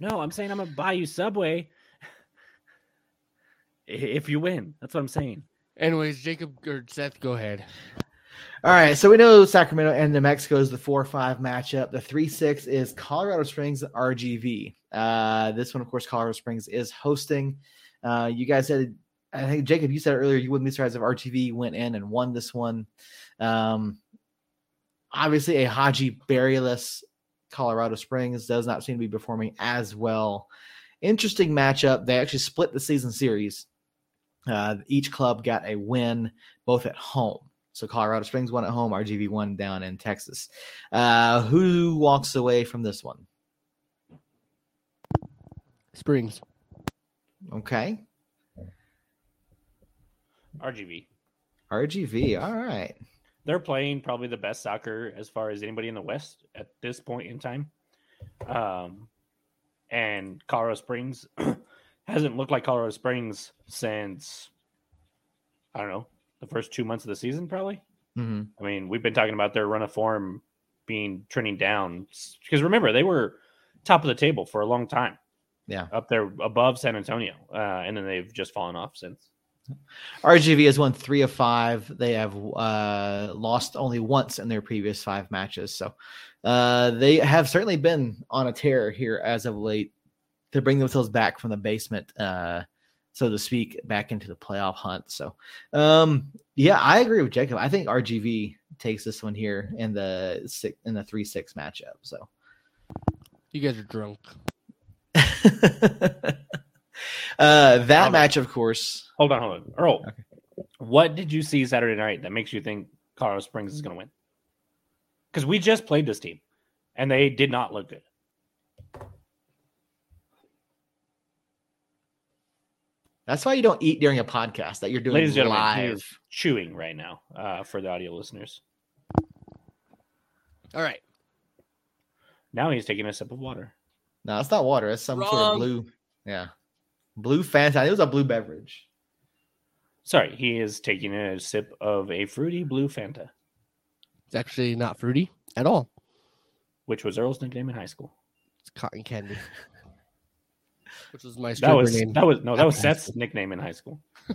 No, I'm saying I'm gonna buy you Subway if you win. That's what I'm saying. Anyways, Jacob or Seth, go ahead. All right, so we know Sacramento and New Mexico is the four-five matchup. The three-six is Colorado Springs and RGV. Uh, this one, of course, Colorado Springs is hosting. Uh, you guys said, I think Jacob, you said earlier you wouldn't be surprised if RGV went in and won this one. Um, obviously, a Hadji Barryless Colorado Springs does not seem to be performing as well. Interesting matchup. They actually split the season series. Uh, each club got a win, both at home. So Colorado Springs won at home, RGV won down in Texas. Uh, who walks away from this one? Springs. Okay, RGV. RGV. All right. They're playing probably the best soccer as far as anybody in the West at this point in time. Um, and Colorado Springs hasn't looked like Colorado Springs since I don't know the first two months of the season, probably. hmm I mean, we've been talking about their run of form being trending down because remember they were top of the table for a long time. Yeah. up there above San Antonio, uh, and then they've just fallen off since. RGV has won three of five. They have uh, lost only once in their previous five matches. So uh, they have certainly been on a tear here as of late to bring themselves back from the basement, uh, so to speak, back into the playoff hunt. So um, yeah, I agree with Jacob. I think RGV takes this one here in the six in the three six matchup. So You guys are drunk. uh, that Um, match, of course. Hold on, hold on, Earl. Okay. What did you see Saturday night that makes you think Colorado Springs is going to win? Because we just played this team, and they did not look good. That's why you don't eat during a podcast that you're doing Ladies and gentlemen, he live. is chewing right now uh, for the audio listeners. All right. Now he's taking a sip of water. No, it's not water. It's some sort of blue. Yeah, blue Fanta. It was a blue beverage. Sorry, he is taking a sip of a fruity blue Fanta, It's actually not fruity at all. which was Earl's nickname in high school. It's cotton candy. Which was my That stripper was name. that was no, that was After high Seth's nickname in high school.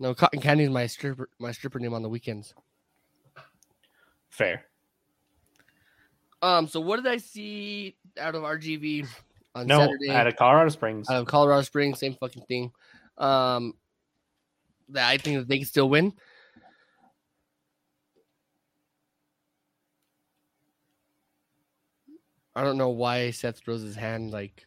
No, cotton candy is my stripper my stripper name on the weekends. Fair. Um, so what did I see out of RGV on No, Saturday? out of Colorado Springs. out of Colorado Springs, same fucking thing. Um, that I think that they can still win. I don't know why Seth throws his hand like.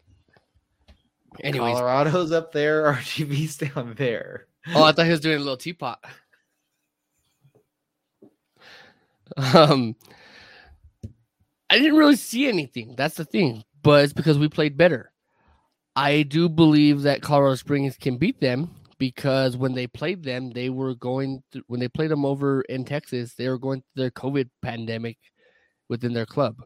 Anyways, Colorado's up there. RGV's down there. oh, I thought he was doing a little teapot. Um, I didn't really see anything. That's the thing, but it's because we played better. I do believe that Colorado Springs can beat them because when they played them, they were going through, when they played them over in Texas, they were going through their COVID pandemic within their club,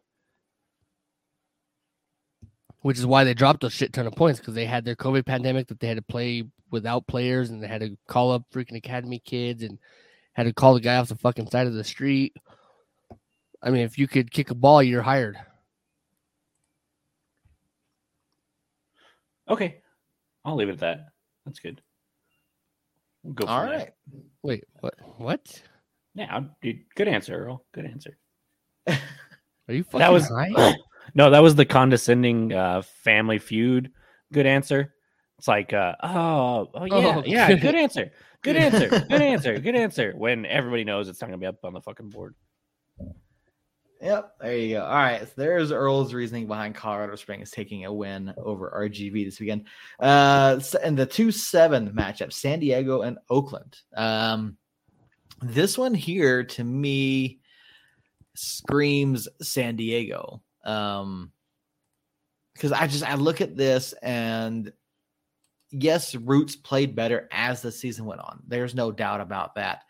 which is why they dropped a shit ton of points because they had their COVID pandemic that they had to play without players and they had to call up freaking academy kids and had to call the guy off the fucking side of the street. I mean, if you could kick a ball, you're hired. Okay, I'll leave it at that. That's good. We'll go. All from there. Wait, what? What? Yeah, dude, good answer, Earl. Good answer. Are you fucking That was high? no, that was the condescending uh, Family Feud. Good answer. It's like, uh, oh, oh yeah, Oh, yeah, good. good answer, good answer, good answer, good answer. When everybody knows it's not gonna be up on the fucking board. Yep. There you go. All right. So there's Earl's reasoning behind Colorado Springs taking a win over RGV this weekend. Uh, and the two seven matchup, San Diego and Oakland. Um, this one here to me screams San Diego. Um, because I just I look at this and yes, Roots played better as the season went on. There's no doubt about that.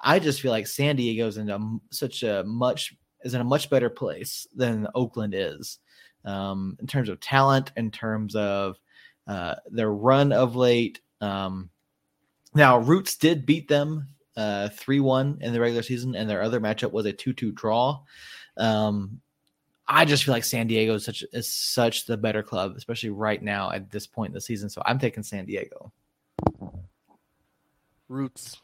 I just feel like San Diego's in a, such a much is in a much better place than Oakland is um, in terms of talent, in terms of uh, their run of late. Um, now, Roots did beat them three one in the regular season, and their other matchup was a two two draw. Um, I just feel like San Diego is such is such the better club, especially right now at this point in the season. So I'm taking San Diego. Roots.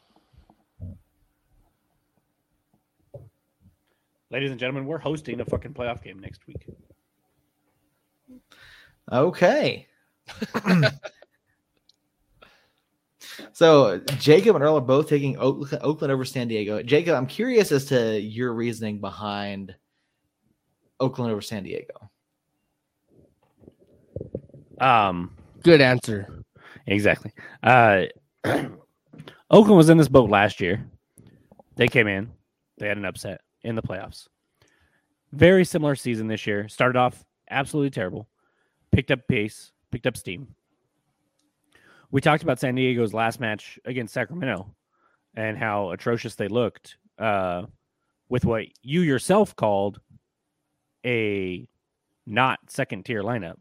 Ladies and gentlemen, we're hosting a fucking playoff game next week. Okay. so Jacob and Earl are both taking Oakland over San Diego. Jacob, I'm curious as to your reasoning behind Oakland over San Diego. Um, Good answer. exactly. Uh, Oakland was in this boat last year. They came in, they had an upset in the playoffs. Very similar season this year. Started off absolutely terrible, picked up pace, picked up steam. We talked about San Diego's last match against Sacramento and how atrocious they looked uh, with what you yourself called a not second tier lineup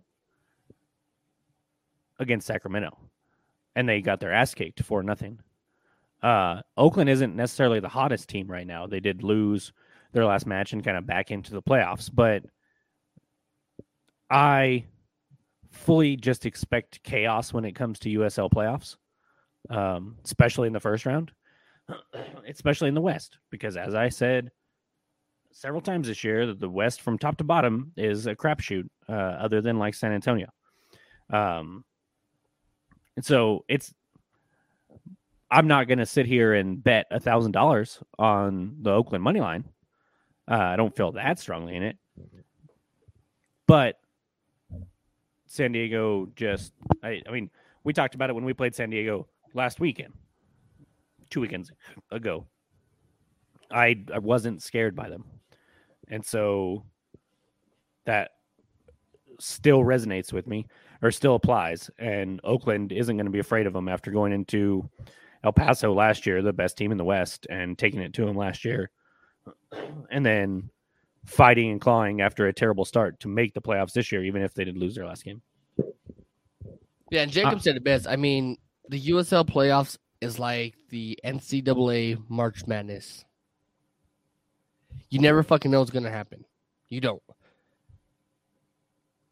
against Sacramento, and they got their ass kicked for nothing. Uh, Oakland isn't necessarily the hottest team right now. They did lose their last match and kind of back into the playoffs, but I fully just expect chaos when it comes to USL playoffs, um, especially in the first round, especially in the West, because as I said several times this year, that the West from top to bottom is a crapshoot, uh, other than like San Antonio. Um, and so it's I'm not going to sit here and bet a thousand dollars on the Oakland money line. Uh, I don't feel that strongly in it, but San Diego just I, I mean we talked about it when we played San Diego last weekend, two weekends ago. I I wasn't scared by them, and so that still resonates with me or still applies. And Oakland isn't going to be afraid of them after going into El Paso last year, the best team in the West, and taking it to them last year, and then fighting and clawing after a terrible start to make the playoffs this year, even if they did lose their last game. Yeah, and Jacob uh, said it best. I mean, the USL playoffs is like the NCAA March Madness. You never fucking know what's gonna happen. You don't.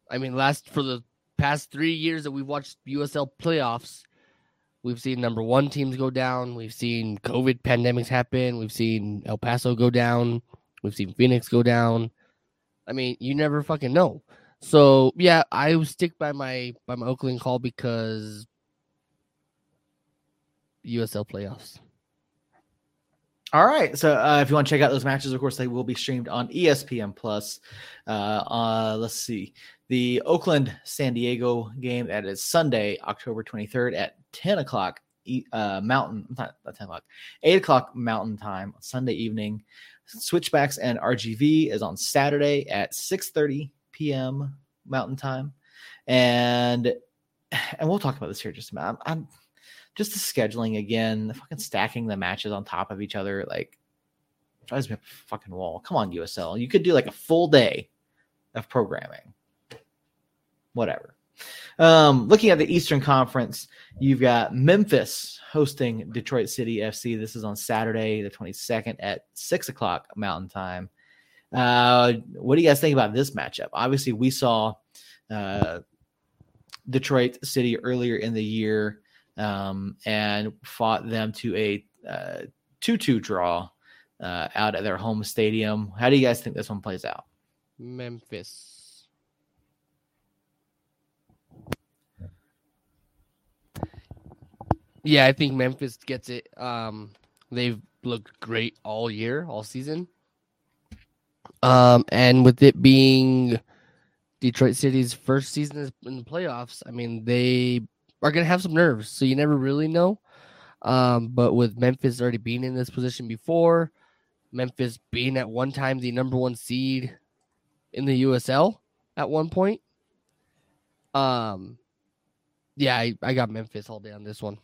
I mean, last for the past three years that we've watched USL playoffs, we've seen number one teams go down. We've seen COVID pandemics happen. We've seen El Paso go down. We've seen Phoenix go down. I mean, you never fucking know. So yeah, I stick by my by my Oakland call because USL playoffs. All right. So uh, if you want to check out those matches, of course, they will be streamed on ESPN Plus. Uh, uh, let's see. The Oakland San Diego game that is Sunday, October 23rd at 10 o'clock uh, Mountain, not 10 o'clock, 8 o'clock Mountain Time, Sunday evening. Switchbacks and RGV is on Saturday at 6:30 p.m. Mountain Time, and and we'll talk about this here just a minute. I'm, I'm just the scheduling again, the fucking stacking the matches on top of each other, like drives me up a fucking wall. Come on, USL. You could do like a full day of programming. Whatever. Um, looking at the Eastern Conference, you've got Memphis hosting Detroit City FC. This is on Saturday, the 22nd at six o'clock Mountain Time. Uh, what do you guys think about this matchup? Obviously, we saw uh, Detroit City earlier in the year um, and fought them to a uh, 2-2 draw uh, out at their home stadium. How do you guys think this one plays out? Memphis. Yeah, I think Memphis gets it. Um, they've looked great all year, all season. Um, and with it being Detroit City's first season in the playoffs, I mean they are gonna have some nerves, so you never really know. Um, but with Memphis already being in this position before, Memphis being at one time the number one seed in the USL at one point. Um, yeah, I, I got Memphis all day on this one.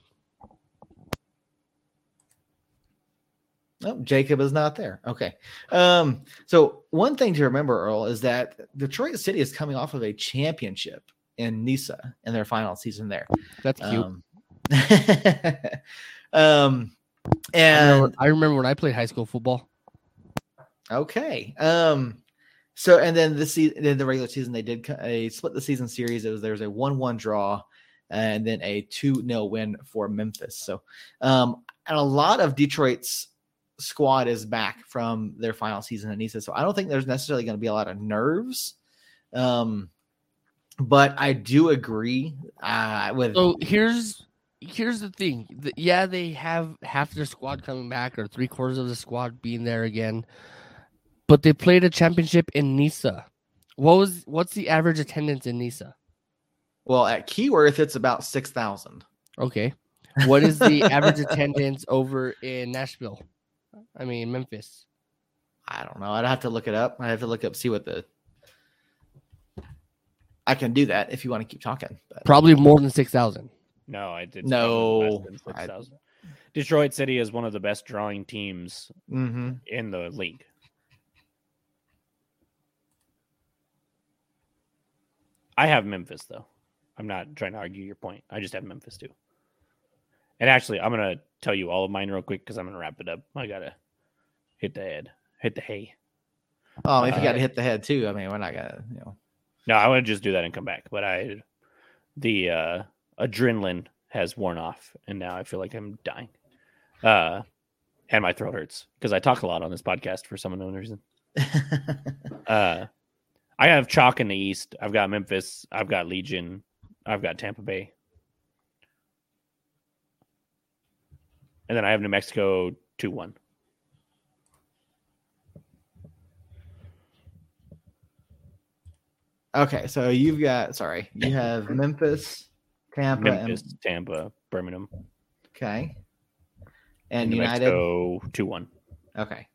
Oh, Jacob is not there. Okay. Um, so one thing to remember, Earl, is that Detroit City is coming off of a championship in NISA in their final season there. That's cute. Um, um I, and remember, I remember when I played high school football. Okay. Um. So and then this season, then the regular season, they did a split the season series. It was there was a one-one draw, and then a two 0 win for Memphis. So, um, and a lot of Detroit's squad is back from their final season at NISA. So I don't think there's necessarily going to be a lot of nerves. Um, but I do agree uh, with So here's here's the thing. The- yeah, they have half their squad coming back or three quarters of the squad being there again, but they played a championship in NISA. What was what's the average attendance in NISA? well at Keyworth it's about six thousand. Okay, what is the average attendance over in Nashville? I mean Memphis. I don't know. I'd have to look it up. I have to look up see what the. I can do that if you want to keep talking. But Probably more than six thousand. No, I did. No, I- Detroit City is one of the best drawing teams Mhm. in the league. I have Memphis though. I'm not trying to argue your point. I just have Memphis too. And actually, I'm gonna tell you all of mine real quick because I'm gonna wrap it up. I gotta hit the head, hit the hay. Oh, if you Uh, hit the head too, I mean, we're not gonna, you know. No, I want to just do that and come back. But I, the uh, adrenaline has worn off, and now I feel like I'm dying. Uh, and my throat hurts because I talk a lot on this podcast for some unknown reason. Uh, I have chalk in the East. I've got Memphis. I've got Legion. I've got Tampa Bay. And then I have New Mexico 2 1. okay, so you've got sorry, you have Memphis, Tampa, Memphis, and Tampa, Birmingham. okay, and New United. Mexico 2 1. Okay,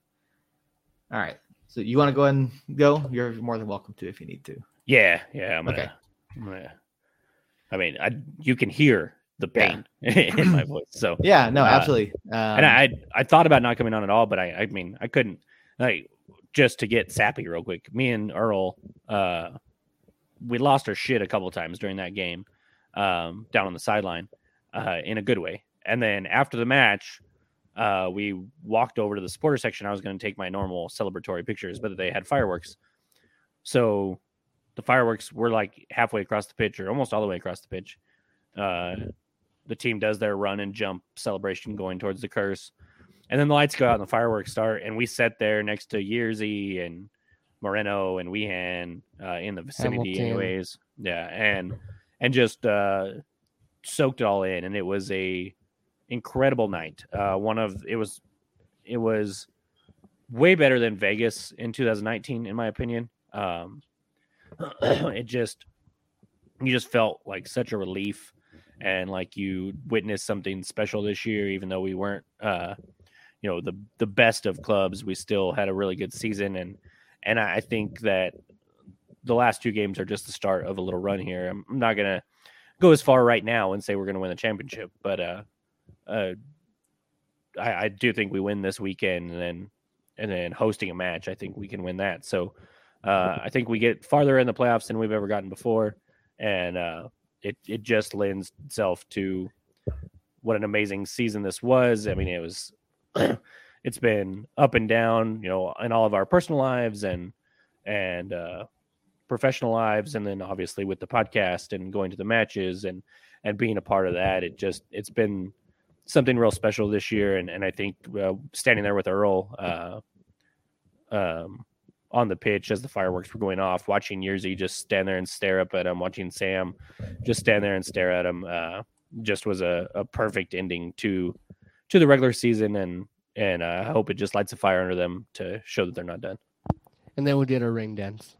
all right. So you want to go and go? You're more than welcome to if you need to. Yeah, yeah. I'm gonna, Okay. I'm gonna I mean, I you can hear the Yeah. pain in my voice. So Yeah, no, Uh, absolutely. Um, and I I thought about not coming on at all, but I I mean I couldn't like just to get sappy real quick. Me and Earl, uh, we lost our shit a couple times during that game, um, down on the sideline, uh, in a good way. And then after the match, uh, we walked over to the supporter section. I was going to take my normal celebratory pictures, but they had fireworks. So the fireworks were like halfway across the pitch or almost all the way across the pitch. Uh, the team does their run and jump celebration going towards the curse. And then the lights go out and the fireworks start. And we sat there next to Yerzy and Moreno and Wehan uh, in the vicinity, Hamilton. anyways. Yeah. And, and just uh, soaked it all in. And it was a incredible night. Uh, one of, it was, it was way better than Vegas in 2019, in my opinion. Um, it just, you just felt like such a relief and like you witnessed something special this year, even though we weren't, uh, you know, the the best of clubs. We still had a really good season, and and I think that the last two games are just the start of a little run here. I'm, I'm not gonna go as far right now and say we're gonna win the championship, but uh, uh, I, I do think we win this weekend, and then and then hosting a match, I think we can win that. So uh, I think we get farther in the playoffs than we've ever gotten before, and uh, it it just lends itself to what an amazing season this was. I mean, it was it's been up and down, you know, in all of our personal lives and and uh, professional lives, and then obviously with the podcast and going to the matches and and being a part of that. It just it's been something real special this year, and and I think uh, standing there with Earl. Uh, um, on the pitch as the fireworks were going off, watching Yerzy just stand there and stare up at him, watching Sam just stand there and stare at him, uh, just was a, a perfect ending to to the regular season, and and uh, I hope it just lights a fire under them to show that they're not done. And then we did our ring dance.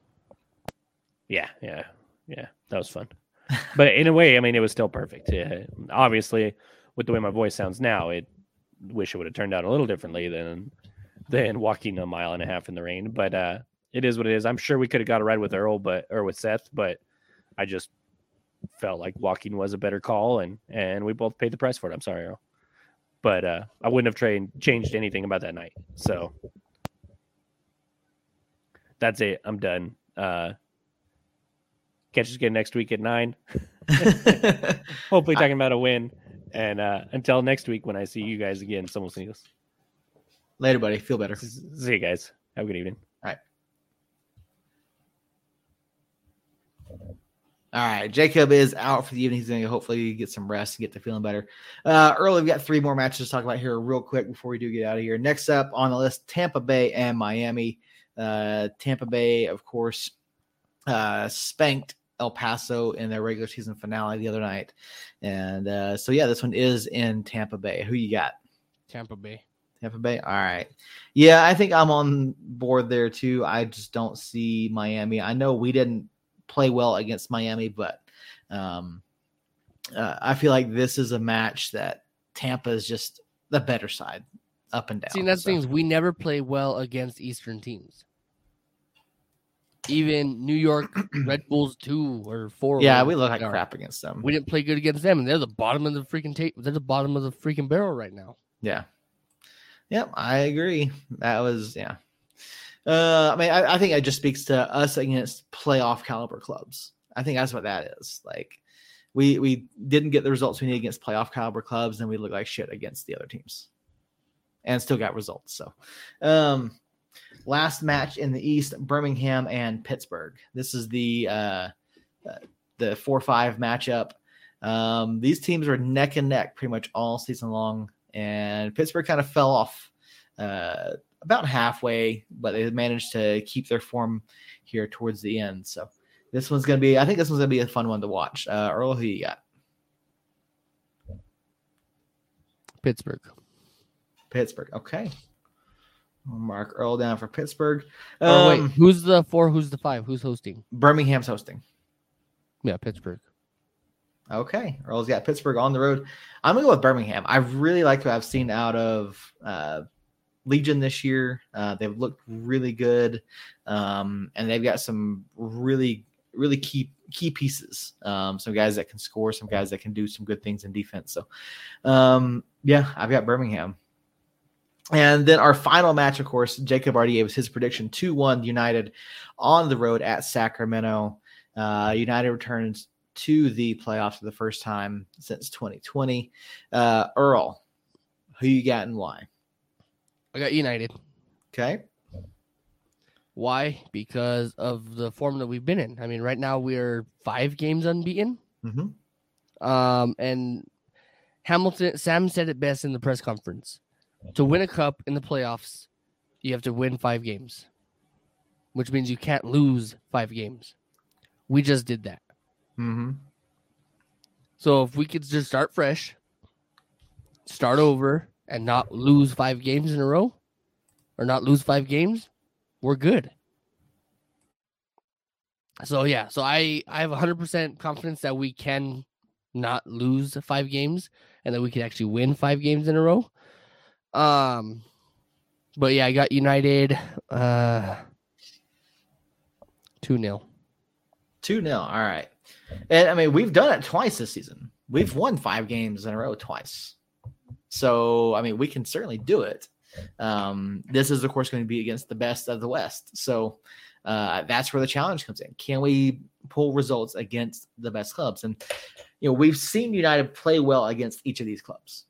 Yeah, yeah, yeah, that was fun. but in a way, I mean, it was still perfect. Yeah, obviously, with the way my voice sounds now, it wish it would have turned out a little differently than than walking a mile and a half in the rain. But uh, it is what it is. I'm sure we could have got a ride with Earl, but or with Seth, but I just felt like walking was a better call, and and we both paid the price for it. I'm sorry, Earl, but uh, I wouldn't have trained changed anything about that night. So that's it. I'm done. Uh, catch us again next week at nine. Hopefully, talking about a win. And uh, until next week, when I see you guys again, someone see us. Later, buddy. Feel better. See you guys. Have a good evening. All right. All right, Jacob is out for the evening. He's going to hopefully get some rest and get to feeling better. Uh, early, we've got three more matches to talk about here, real quick, before we do get out of here. Next up on the list, Tampa Bay and Miami. Uh, Tampa Bay, of course, uh, spanked El Paso in their regular season finale the other night, and uh, so yeah, this one is in Tampa Bay. Who you got? Tampa Bay. Tampa Bay. All right. Yeah, I think I'm on board there too. I just don't see Miami. I know we didn't play well against Miami, but um, uh, I feel like this is a match that Tampa is just the better side, up and down. See, that's So, the thing is we never play well against Eastern teams. Even New York Red Bulls two or four. Yeah, we look like are. crap against them. We didn't play good against them, and they're the bottom of the freaking tape. They're the bottom of the freaking barrel right now. Yeah. Yep, I agree. That was yeah. Uh, I mean, I, I think it just speaks to us against playoff caliber clubs. I think that's what that is. Like, we we didn't get the results we need against playoff caliber clubs, and we look like shit against the other teams, and still got results. So, um, last match in the East: Birmingham and Pittsburgh. This is the uh, uh, the four five matchup. Um, these teams were neck and neck pretty much all season long, and Pittsburgh kind of fell off uh, about halfway, but they managed to keep their form here towards the end. So this one's gonna be, I think this one's gonna be a fun one to watch. Uh, Earl, who you got? Pittsburgh. Pittsburgh. Okay. I'll mark Earl down for Pittsburgh. oh wait, Um, who's the four? Who's the five? Who's hosting? Birmingham's hosting. Yeah, Pittsburgh. Okay. Earl's got Pittsburgh on the road. I'm gonna go with Birmingham. I really like what I've seen out of uh, Legion this year. Uh, they've looked really good, um, and they've got some really, really key key pieces. Um, some guys that can score, some guys that can do some good things in defense. So, um, yeah, I've got Birmingham. And then our final match, of course, Jacob gave us his prediction 2 1 United on the road at Sacramento. Uh, United returns to the playoffs for the first time since 2020. Uh, Earl, who you got and why? I got United. Okay. Why? Because of the form that we've been in. I mean, right now we're five games unbeaten. Mm-hmm. Um, and Hamilton Sam said it best in the press conference. To win a cup in the playoffs, you have to win five games, which means you can't lose five games. We just did that. Mm-hmm. So if we could just start fresh, start over, and not lose five games in a row, or not lose five games, we're good. So yeah, so I I have 100% confidence that we can not lose five games and that we can actually win five games in a row. Um but yeah, I got United uh 2-0. 2 0. All right. And I mean, we've done it twice this season. We've won five games in a row twice. So, I mean, we can certainly do it. Um, this is, of course, going to be against the best of the West. So, uh, that's where the challenge comes in. Can we pull results against the best clubs? And, you know, we've seen United play well against each of these clubs.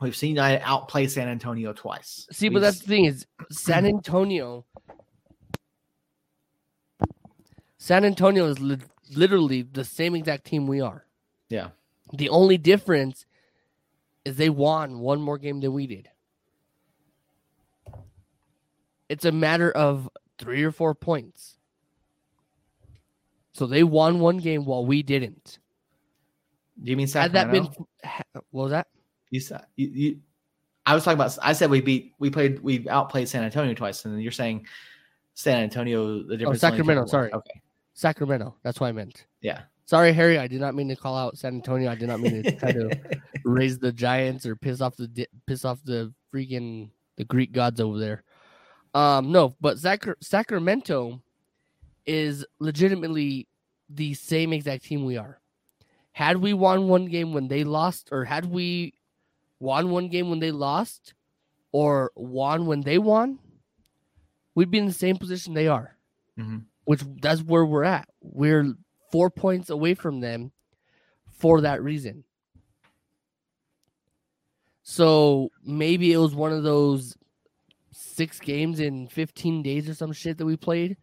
We've seen United outplay San Antonio twice. See, but We've that's the thing is San Antonio. San Antonio is literally the same exact team we are. Yeah. The only difference is they won one more game than we did. It's a matter of three or four points. So they won one game while we didn't. Do you mean Had that Sacramento? been what was that? You said you, you. I was talking about. I said we beat. We played. We outplayed San Antonio twice, and you're saying San Antonio. The oh, difference. is only Sacramento, sorry. Okay. Sacramento. That's what I meant. Yeah. Sorry, Harry. I did not mean to call out San Antonio. I did not mean to try to raise the Giants or piss off the di- piss off the freaking the Greek gods over there. Um, no, but Sacra- Sacramento is legitimately the same exact team we are. Had we won one game when they lost, or had we won one game when they lost, or won when they won, we'd be in the same position they are. Mhm. Which that's where we're at. We're four points away from them for that reason. So maybe it was one of those six games in 15 days or some shit that we played.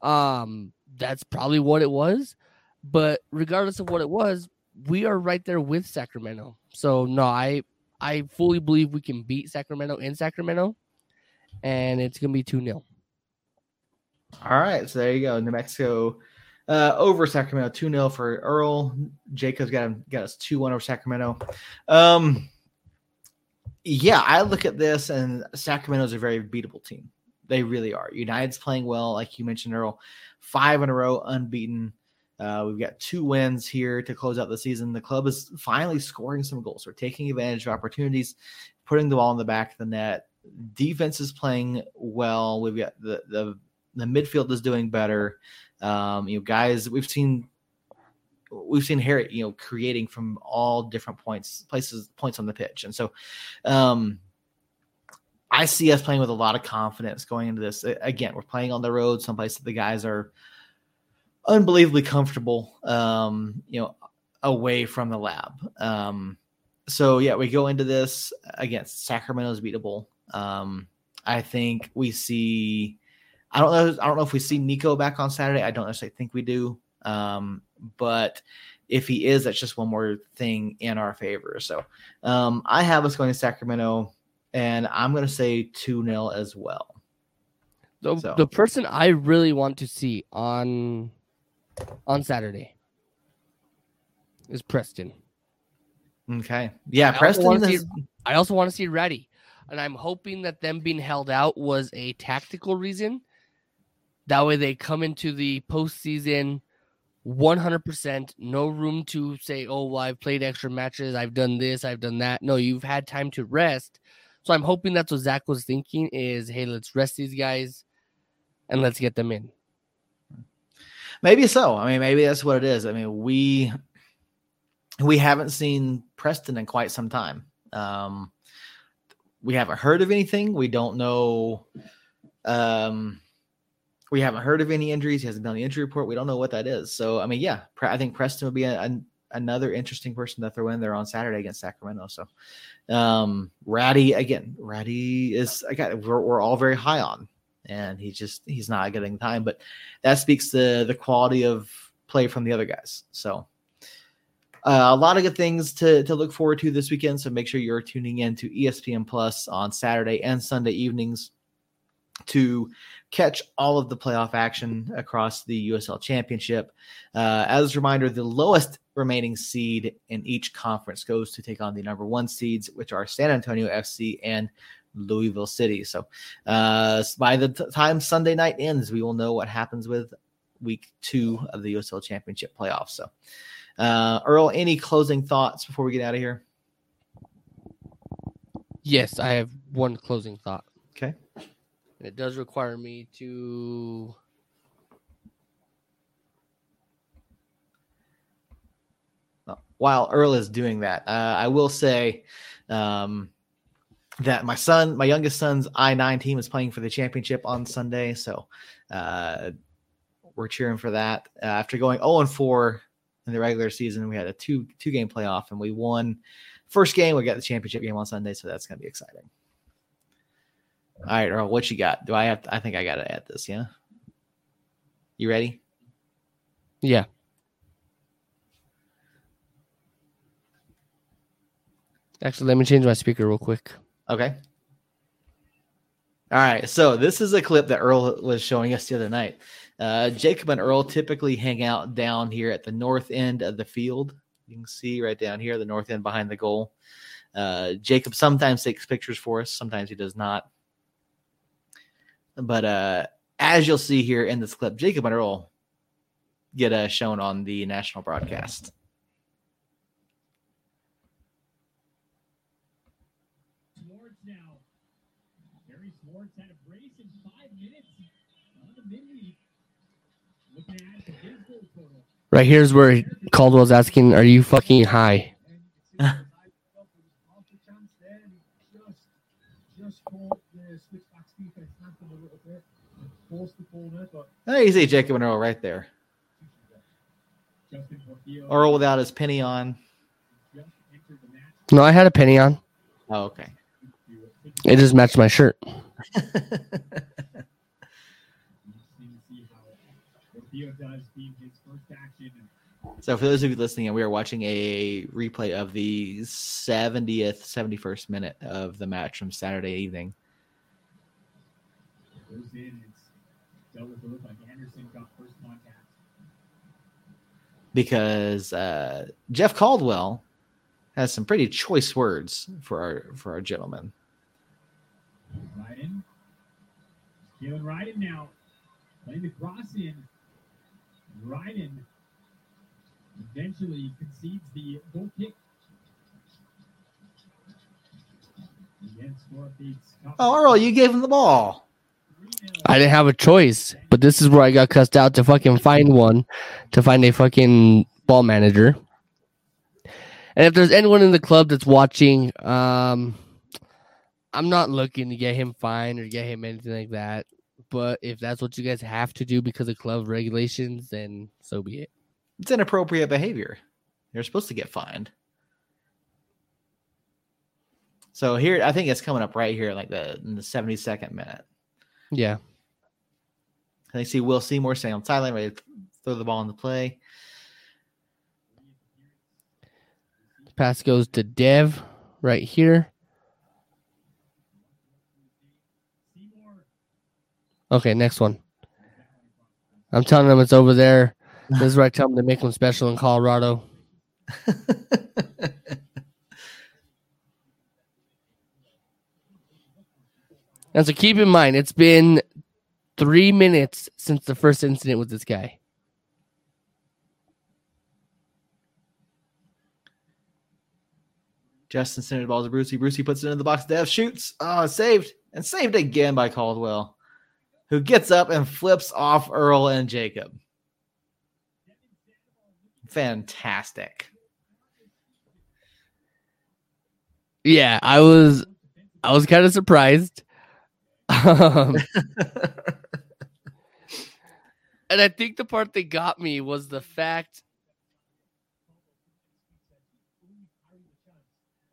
Um, that's probably what it was. But regardless of what it was, we are right there with Sacramento. So no, I I fully believe we can beat Sacramento in Sacramento, and it's gonna be two 0 All right. So there you go. New Mexico uh, over Sacramento, two 0 for Earl. Jacobs got him, got us two one over Sacramento. Um, yeah, I look at this and Sacramento's a very beatable team. They really are. United's playing well, like you mentioned, Earl. Five in a row, unbeaten. Uh, we've got two wins here to close out the season. The club is finally scoring some goals. We're taking advantage of opportunities, putting the ball in the back of the net. Defense is playing well. We've got the the the midfield is doing better. Um, you know, guys, we've seen we've seen Harry, you know, creating from all different points, places, points on the pitch, and so um, I see us playing with a lot of confidence going into this. Again, we're playing on the road, someplace that the guys are unbelievably comfortable. Um, you know, away from the lab. Um, so yeah, we go into this against Sacramento's beatable. Um, I think we see. I don't know. I don't know if we see Nico back on Saturday. I don't necessarily think we do. Um, but if he is, that's just one more thing in our favor. So um, I have us going to Sacramento, and I'm going to say 2 0 as well. The, So- the person I really want to see on on Saturday is Preston. Okay. Yeah, I Preston wanna see- I also want to see Reddy, and I'm hoping that them being held out was a tactical reason. That way, they come into the postseason 100%, no room to say, "Oh, well, I've played extra matches, I've done this, I've done that." No, you've had time to rest. So I'm hoping that's what Zach was thinking: is, "Hey, let's rest these guys, and let's get them in." Maybe so. I mean, maybe that's what it is. I mean, we we haven't seen Preston in quite some time. Um, we haven't heard of anything. We don't know. Um, we haven't heard of any injuries. He hasn't done the injury report. We don't know what that is. So, I mean, yeah, I think Preston would be a, an another interesting person to throw in there on Saturday against Sacramento. So, um, Ratty again. Ratty is again we're, we're all very high on, and he just he's not getting time. But that speaks to the quality of play from the other guys. So uh, a lot of good things to, to look forward to this weekend. So make sure you're tuning in to ESPN Plus on Saturday and Sunday evenings to catch all of the playoff action across the USL Championship. Uh, as a reminder, the lowest remaining seed in each conference goes to take on the number one seeds, which are San Antonio FC and Louisville City. So uh, by the t- time Sunday night ends, we will know what happens with week two of the USL Championship playoffs. So, uh, Earl, any closing thoughts before we get out of here? Yes, I have one closing thought. Okay. It does require me to. While Earl is doing that, uh, I will say um, that my son, my youngest son's I nine team is playing for the championship on Sunday, so uh, we're cheering for that. Uh, after going zero and four in the regular season, we had a two two game playoff, and we won first game. We got the championship game on Sunday, so that's going to be exciting. All right, Earl, what you got? Do I have? To, I think I got to add this. Yeah, you ready? Yeah. Actually, let me change my speaker real quick. Okay. All right. So this is a clip that Earl was showing us the other night. Uh, Jacob and Earl typically hang out down here at the north end of the field. You can see right down here, the north end behind the goal. Uh, Jacob sometimes takes pictures for us, sometimes he does not. But uh, as you'll see here in this clip, Jacob and Earl get uh, shown on the national broadcast. Swartz now. Barry Swartz had a brace in five minutes on the midweek. Looking at his goal total. Right here's where Caldwell's asking, "Are you fucking high?" And it seems as I felt there was off the chance there and he just just caught the switchback's defense napping a little bit and forced the There you see Jacob and Earl right there. Earl without his penny on. just entered the match. No, I had a penny on. Oh, okay. We were thinking It just matched my shirt. interesting to see how Portillo does being his first action and So, for those of you listening, we are watching a replay of the 70th, 71st minute of the match from Saturday evening. With. It looked like Anderson got first contact. because uh, Jeff Caldwell has some pretty choice words for our for our gentleman. Ryden. Jalen Ryden now playing the cross in. Ryden eventually concedes the goal kick. Again, score beats Oh, Earl, you gave him the ball. I didn't have a choice, but this is where I got cussed out to fucking find one, to find a fucking ball manager. And if there's anyone in the club that's watching, um, I'm not looking to get him fined or get him anything like that. But if that's what you guys have to do because of club regulations, then so be it. It's inappropriate behavior. You're supposed to get fined. So here, I think it's coming up right here, like the in the 72nd minute. Yeah. And you see Will Seymour staying on sideline, ready to throw the ball into play. Pass goes to Dev right here. Okay, next one. I'm telling them it's over there. This is where I tell them to make them special in Colorado. And so keep in mind, it's been three minutes since the first incident with this guy. Justin sent the ball to Brucey. Brucey puts it in the box. Dev shoots. Oh, saved and saved again by Caldwell, who gets up and flips off Earl and Jacob. Fantastic. Yeah, I was I was kind of surprised. Um, and I think the part that got me was the fact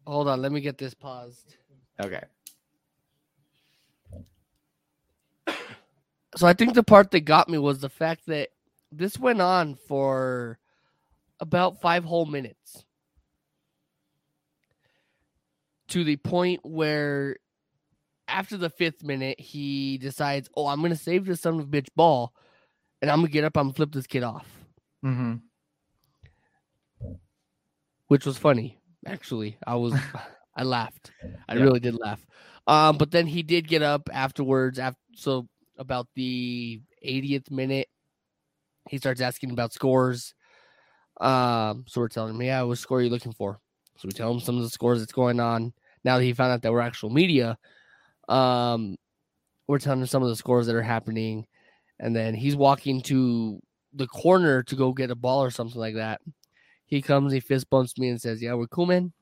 Hold on, let me get this paused. okay. So I think the part that got me was the fact that this went on for about 5 whole minutes. To the point where after the 5th minute he decides, "Oh, I'm to save this son of a bitch ball and I'm to get up I'm to flip this kid off." Mm-hmm. which was funny. Actually, I was I laughed. I Yeah. really did laugh. Um, but then he did get up afterwards. After so about the 80th minute, he starts asking about scores. Um, so we're telling him, yeah, what score are you looking for? So we tell him some of the scores that's going on. Now that he found out that we're actual media, um, we're telling him some of the scores that are happening, and then he's walking to the corner to go get a ball or something like that. He comes, he fist bumps me and says, "Yeah, we're cool, man.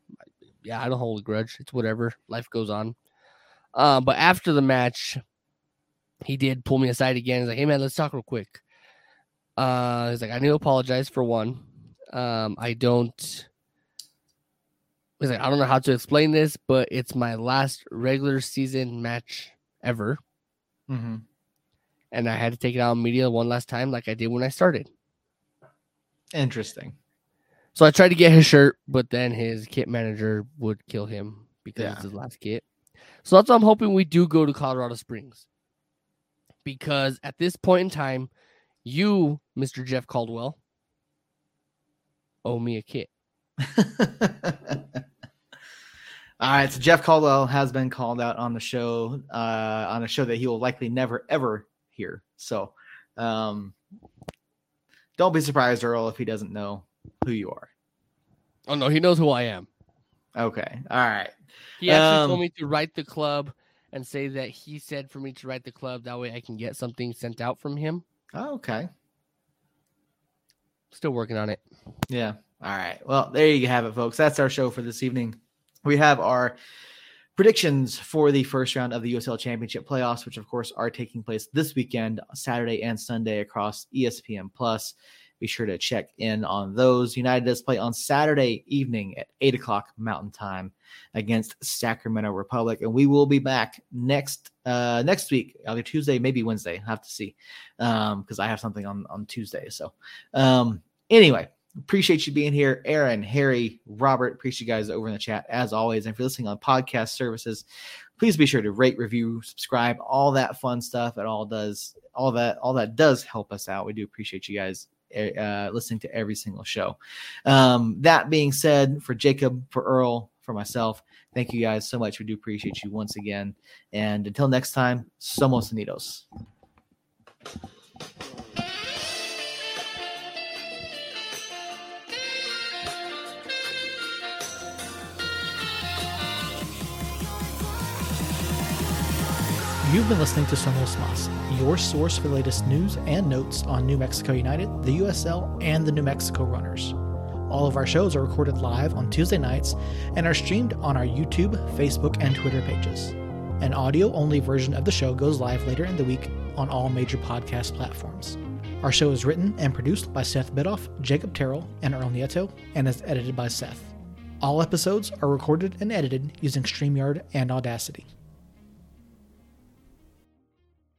Yeah, I don't hold a grudge. It's whatever. Life goes on." Uh, but after the match, he did pull me aside again. He's like, "Hey, man, let's talk real quick." Uh, he's like, "I need to apologize for one. Um, I don't." He's like, "I don't know how to explain this, but it's my last regular season match ever, Mm-hmm. and I had to take it out on media one last time, like I did when I started." Interesting. So I tried to get his shirt, but then his kit manager would kill him because Yeah. it's his last kit. So that's why I'm hoping we do go to Colorado Springs. Because at this point in time, you, Mr. Jeff Caldwell, owe me a kit. All right, so Jeff Caldwell has been called out on the show, uh, on a show that he will likely never ever hear. So, um, don't be surprised, Earl, if he doesn't know who you are. Oh no, he knows who I am. Okay, all right, He actually Um, told me to write the club and say that he said for me to write the club. That way I can get something sent out from him. okay, Still working on it. yeah, all right. Well, there you have it, folks. That's our show for this evening. We have our predictions for the first round of the USL Championship playoffs, which of course are taking place this weekend, Saturday and Sunday across ESPN Plus. Be sure to check in on those. United does play on Saturday evening at eight o'clock Mountain Time against Sacramento Republic, and we will be back next uh next week, either Tuesday, maybe Wednesday. I have to see um because I have something on on Tuesday. So um anyway, appreciate you being here, Aaron, Harry, Robert. Appreciate you guys over in the chat as always. And if you're listening on podcast services, please be sure to rate, review, subscribe, all that fun stuff. It all does all that all that does help us out. We do appreciate you guys uh, listening to every single show. Um, that being said, for Jacob, for Earl, for myself, thank you guys so much. We do appreciate you once again. And until next time, somos unidos. You've been listening to Somos Mas, your source for the latest news and notes on New Mexico United, the USL, and the New Mexico Runners. All of our shows are recorded live on Tuesday nights and are streamed on our YouTube, Facebook, and Twitter pages. An audio only version of the show goes live later in the week on all major podcast platforms. Our show is written and produced by Seth Bidoff, Jacob Terrell, and Earl Nieto, and is edited by Seth. All episodes are recorded and edited using StreamYard and Audacity.